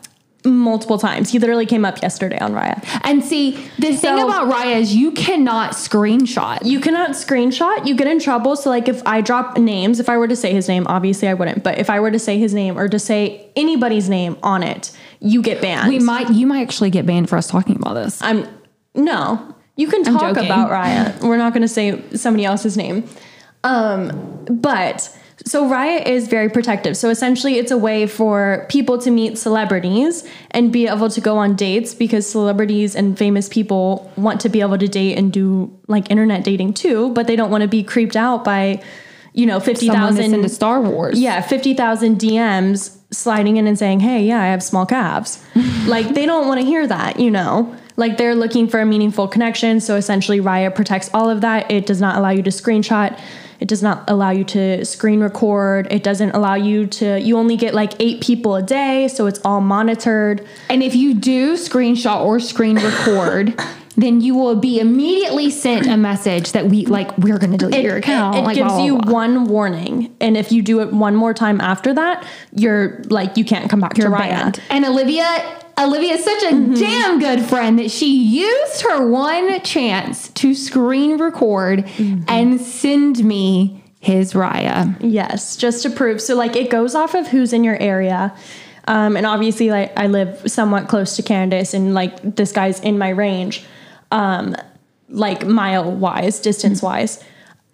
Multiple times. He literally came up yesterday on Raya. And see, the thing about Raya is you cannot screenshot. You cannot screenshot, you get in trouble. So, like, if I drop names, if I were to say his name, obviously I wouldn't, but if I were to say his name or to say anybody's name on it, you get banned. We might, you might actually get banned for us talking about this. I'm no. You can talk about Raya. We're not going to say somebody else's name. Um, but so Raya is very protective. So essentially, it's a way for people to meet celebrities and be able to go on dates because celebrities and famous people want to be able to date and do like internet dating too, but they don't want to be creeped out by, you know, fifty thousand into. Star Wars. Yeah, fifty thousand DMs sliding in and saying, "Hey, yeah, I have small calves." like they don't want to hear that, you know. Like they're looking for a meaningful connection. So essentially, Raya protects all of that. It does not allow you to screenshot. It does not allow you to screen record. It doesn't allow you to. You only get like eight people a day, so it's all monitored. And if you do screenshot or screen record, then you will be immediately sent a message that we like we're going to delete your account. It like, gives blah, blah, you blah. one warning, and if you do it one more time after that, you're like you can't come back You're to Raya. banned. And Olivia, Olivia is such a Mm-hmm. damn good friend that she used her one chance to screen record Mm-hmm. and send me his Raya. Yes, just to prove. So like it goes off of who's in your area. Um, and obviously like I live somewhat close to Kandace and like this guy's in my range. Um, like mile wise, distance wise.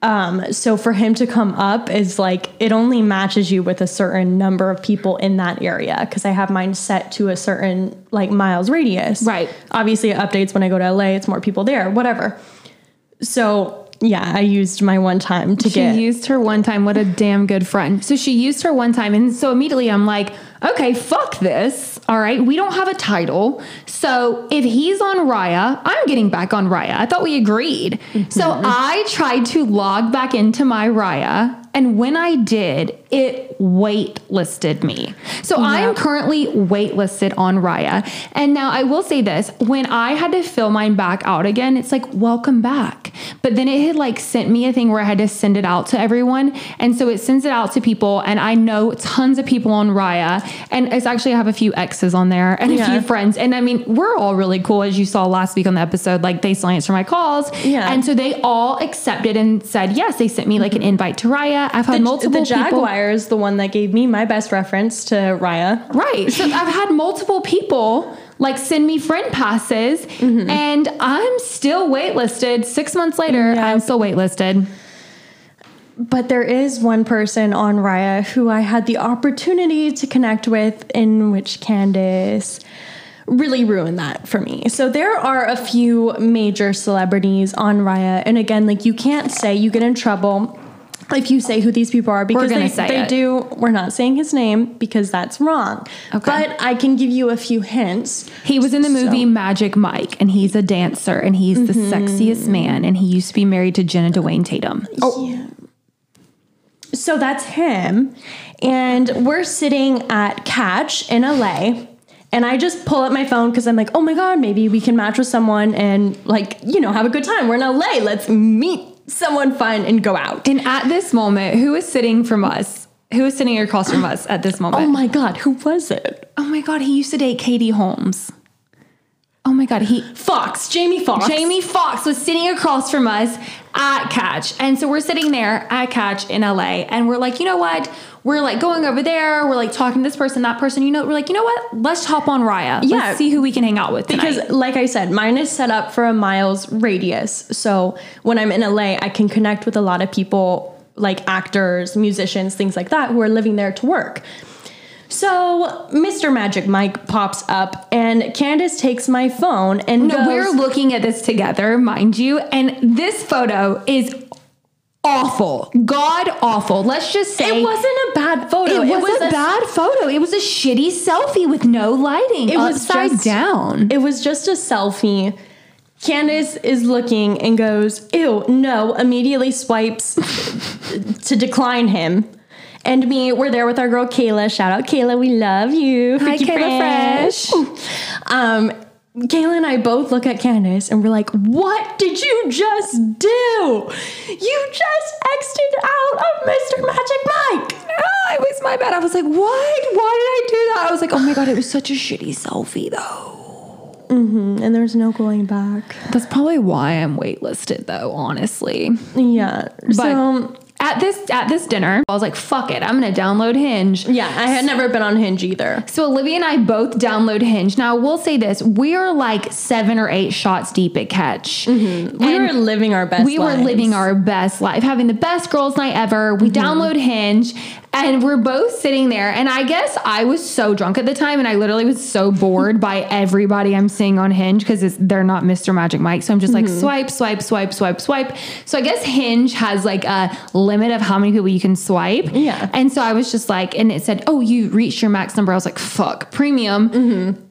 Um, so for him to come up is like it only matches you with a certain number of people in that area because I have mine set to a certain like miles radius. Right. Obviously it updates when I go to LA, it's more people there, whatever. So yeah, I used my one time to She get used her one time. What a damn good friend. So she used her one time. And so immediately I'm like, okay, fuck this. All right. We don't have a title. So if he's on Raya, I'm getting back on Raya. I thought we agreed. So mm-hmm. I tried to log back into my Raya And when I did, it waitlisted me. So I am currently waitlisted on Raya. And now I will say this when I had to fill mine back out again, it's like, welcome back. But then it had like sent me a thing where I had to send it out to everyone. And so it sends it out to people. And I know tons of people on Raya. And it's actually, I have a few exes on there and a few friends. And I mean, we're all really cool, as you saw last week on the episode. Like they still answer my calls. Yeah. And so they all accepted and said yes. They sent me like an mm-hmm. invite to Raya. I've had multiple the. Jaguar is the one that gave me my best reference to Raya. Right. So I've had multiple people like send me friend passes, Mm-hmm. and I'm still waitlisted. Six months later, I'm still waitlisted. But there is one person on Raya who I had the opportunity to connect with, in which Kandace really ruined that for me. So there are a few major celebrities on Raya, and again, like you can't say you get in trouble if you say who these people are because gonna they, say they do. We're not saying his name because that's wrong. Okay. But I can give you a few hints. He was in the movie Magic Mike, and he's a dancer, and he's the Mm-hmm. sexiest man, and he used to be married to Jenna Dewan Tatum. Oh. Yeah. So that's him. And we're sitting at Catch in LA. And I just pull up my phone because I'm like, oh my God, maybe we can match with someone and, like, you know, have a good time. We're in LA. Let's meet someone fun and go out. And at this moment, who is sitting from us? Who is sitting across from us at this moment? Oh my God, who was it? Oh my God, he used to date Katie Holmes. Oh my God, he Foxx, Jamie Foxx. Jamie Foxx was sitting across from us at Catch. And so we're sitting there at Catch in LA and we're like, you know what? We're like going over there. We're like talking to this person, that person. You know, we're like, you know what? Let's hop on Raya. Yeah. Let's see who we can hang out with tonight. Because, like I said, mine is set up for a miles radius. So when I'm in LA, I can connect with a lot of people, like actors, musicians, things like that, who are living there to work. So Mr. Magic Mike pops up, and Kandace takes my phone and no, goes, we're looking at this together, mind you. And this photo is awful. God awful. Let's just say It wasn't a bad photo. It was a bad photo. It was a shitty selfie with no lighting. It was upside just- down. It was just a selfie. Kandace is looking and goes, ew, no, immediately swipes to decline him. And me, we're there with our girl Kayla. Shout out Kayla, we love you. Hi, Freaky Kayla Fresh. Um, Kayla and I both look at Kandace and we're like, what did you just do? You just exited out of Mr. Magic Mike. Ah, it was my bad. I was like, what? Why did I do that? I was like, oh my God, it was such a shitty selfie though. And there's no going back. That's probably why I'm waitlisted though, honestly. Yeah. But so, at this at this dinner, I was like, fuck it, I'm gonna download Hinge. yeah, I had never been on Hinge either. So Olivia and I both download Hinge. Now we'll say this: we are like seven or eight shots deep at Catch. We were living our best we were living our best life, having the best girls' night ever. We Mm-hmm. download Hinge, and we're both sitting there. And I guess I was so drunk at the time, and I literally was so bored by everybody I'm seeing on Hinge because they're not Mr. Magic Mike. So I'm just Mm-hmm. like swipe, swipe, swipe, swipe, swipe. So I guess Hinge has like a limit of how many people you can swipe. Yeah. And so I was just like, and it said, "Oh, you reached your max number." I was like, "Fuck, premium." Mm-hmm.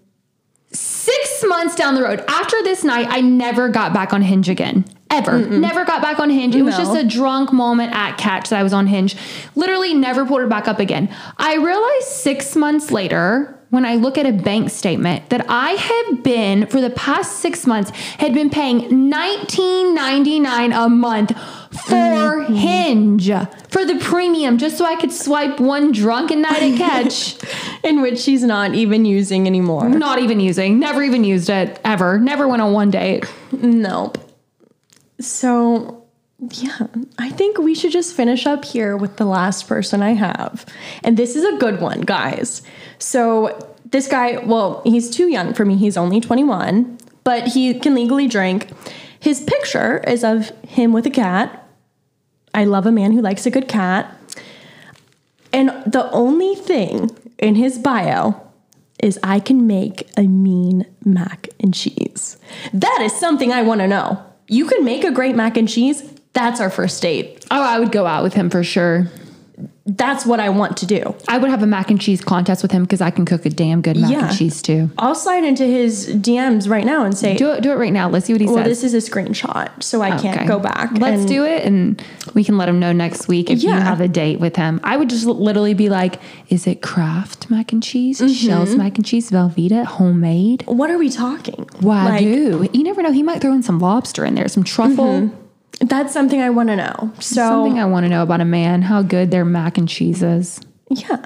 Six months down the road, after this night, I never got back on Hinge again. Ever. Never got back on Hinge. It was No. just a drunk moment at Catch that I was on Hinge. Literally never pulled it back up again. I realized six months later, when I look at a bank statement, that I have been, for the past six months, had been paying $19.99 a month for mm-hmm. Hinge, for the premium, just so I could swipe one drunken night at Catch. in which she's not even using anymore. Not even using, never even used it ever. Never went on one date. Nope. So, yeah, I think we should just finish up here with the last person I have. And this is a good one, guys. So, this guy, well, he's too young for me. He's only 21, but he can legally drink. His picture is of him with a cat. I love a man who likes a good cat. And the only thing in his bio is I can make a mean mac and cheese. That is something I want to know. You can make a great mac and cheese. That's our first date. Oh, I would go out with him for sure. That's what I want to do. I would have a mac and cheese contest with him because I can cook a damn good mac Yeah. and cheese too. I'll slide into his DMs right now and say, Do it, do it right now. Let's see what he well, says. this is a screenshot, so I can't go back. Let's do it, and we can let him know next week if you have a date with him. I would just literally be like, "Is it Kraft mac and cheese, Mm-hmm. Shell's mac and cheese, Velveeta, homemade, What are we talking? Like, Wagyu?" you never know; he might throw in some lobster in there, some truffle. That's something I want to know. So, Something I want to know about a man: how good their mac and cheese is. yeah.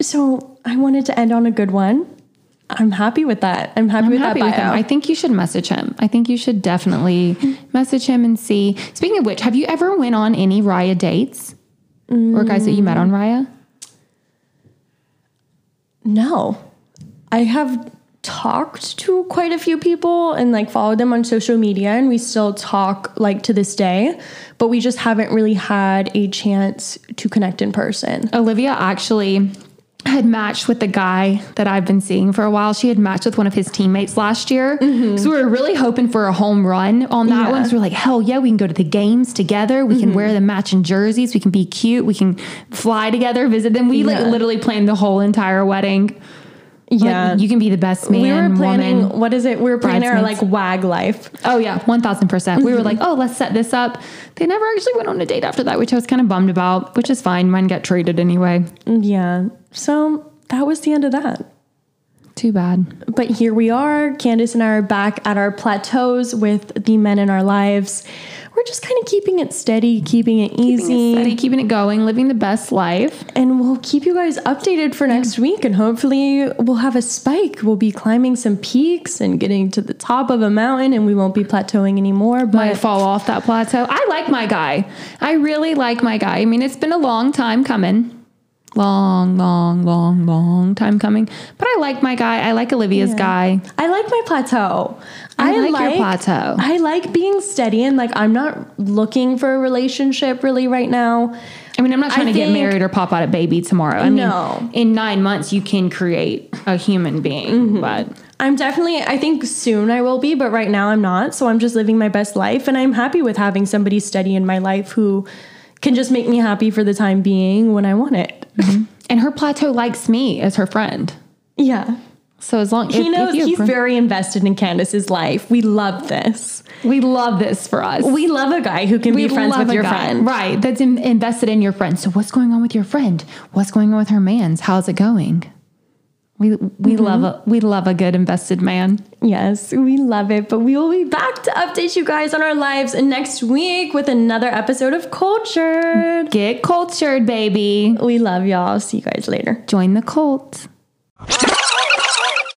So, I wanted to end on a good one. I'm happy with that. I'm happy I'm with happy that with him. I think you should message him. I think you should definitely message him and see. Speaking of which, have you ever went on any Raya dates or guys that you met on Raya? Mm. No. I have talked to quite a few people and like followed them on social media and we still talk like to this day, but we just haven't really had a chance to connect in person. Olivia actually had matched with the guy that I've been seeing for a while. She had matched with one of his teammates last year. Mm-hmm. So we were really hoping for a home run on that Yeah. one. So we're like, hell yeah, we can go to the games together. We can mm-hmm. wear the matching jerseys. We can be cute. We can fly together, visit them. We like literally planned the whole entire wedding. Yeah. Like, you can be the best man, we were planning woman. what is it? We were planning our like wag life. Oh yeah, one thousand percent. We were mm-hmm. like, oh, let's set this up. They never actually went on a date after that, which I was kind of bummed about. Which is fine. Mine got traded anyway. Yeah. So that was the end of that. Too bad. But here we are. Kandace and I are back at our plateaus with the men in our lives. We're just kind of keeping it steady, keeping it easy. Keeping it steady, keeping it going, living the best life. And we'll keep you guys updated for next week. And hopefully, we'll have a spike. We'll be climbing some peaks and getting to the top of a mountain, and we won't be plateauing anymore. Might fall off that plateau. I like my guy. I really like my guy. I mean, it's been a long time coming. Long, long, long, long time coming. But I like my guy. I like Olivia's guy. I like my plateau. I like your plateau. I like being steady and like I'm not looking for a relationship really right now. I mean, I'm not trying I to get married or pop out a baby tomorrow. I No. mean, in nine months, you can create a human being, Mm-hmm. but I'm definitely, I think soon I will be, but right now I'm not. So I'm just living my best life and I'm happy with having somebody steady in my life who can just make me happy for the time being when I want it. and her plateau likes me as her friend. Yeah. So as long He if- knows he's very invested in Kandace's life. We love this. we love this for us. We love a guy who can be friends with your guy, friend. right? That's in, invested in your friend. So what's going on with your friend? What's going on with her man's? How's it going? We we Mm-hmm. love a we love a good invested man. Yes, we love it. But we will be back to update you guys on our lives next week with another episode of Cultured. Get cultured, baby. We love y'all. See you guys later. Join the cult.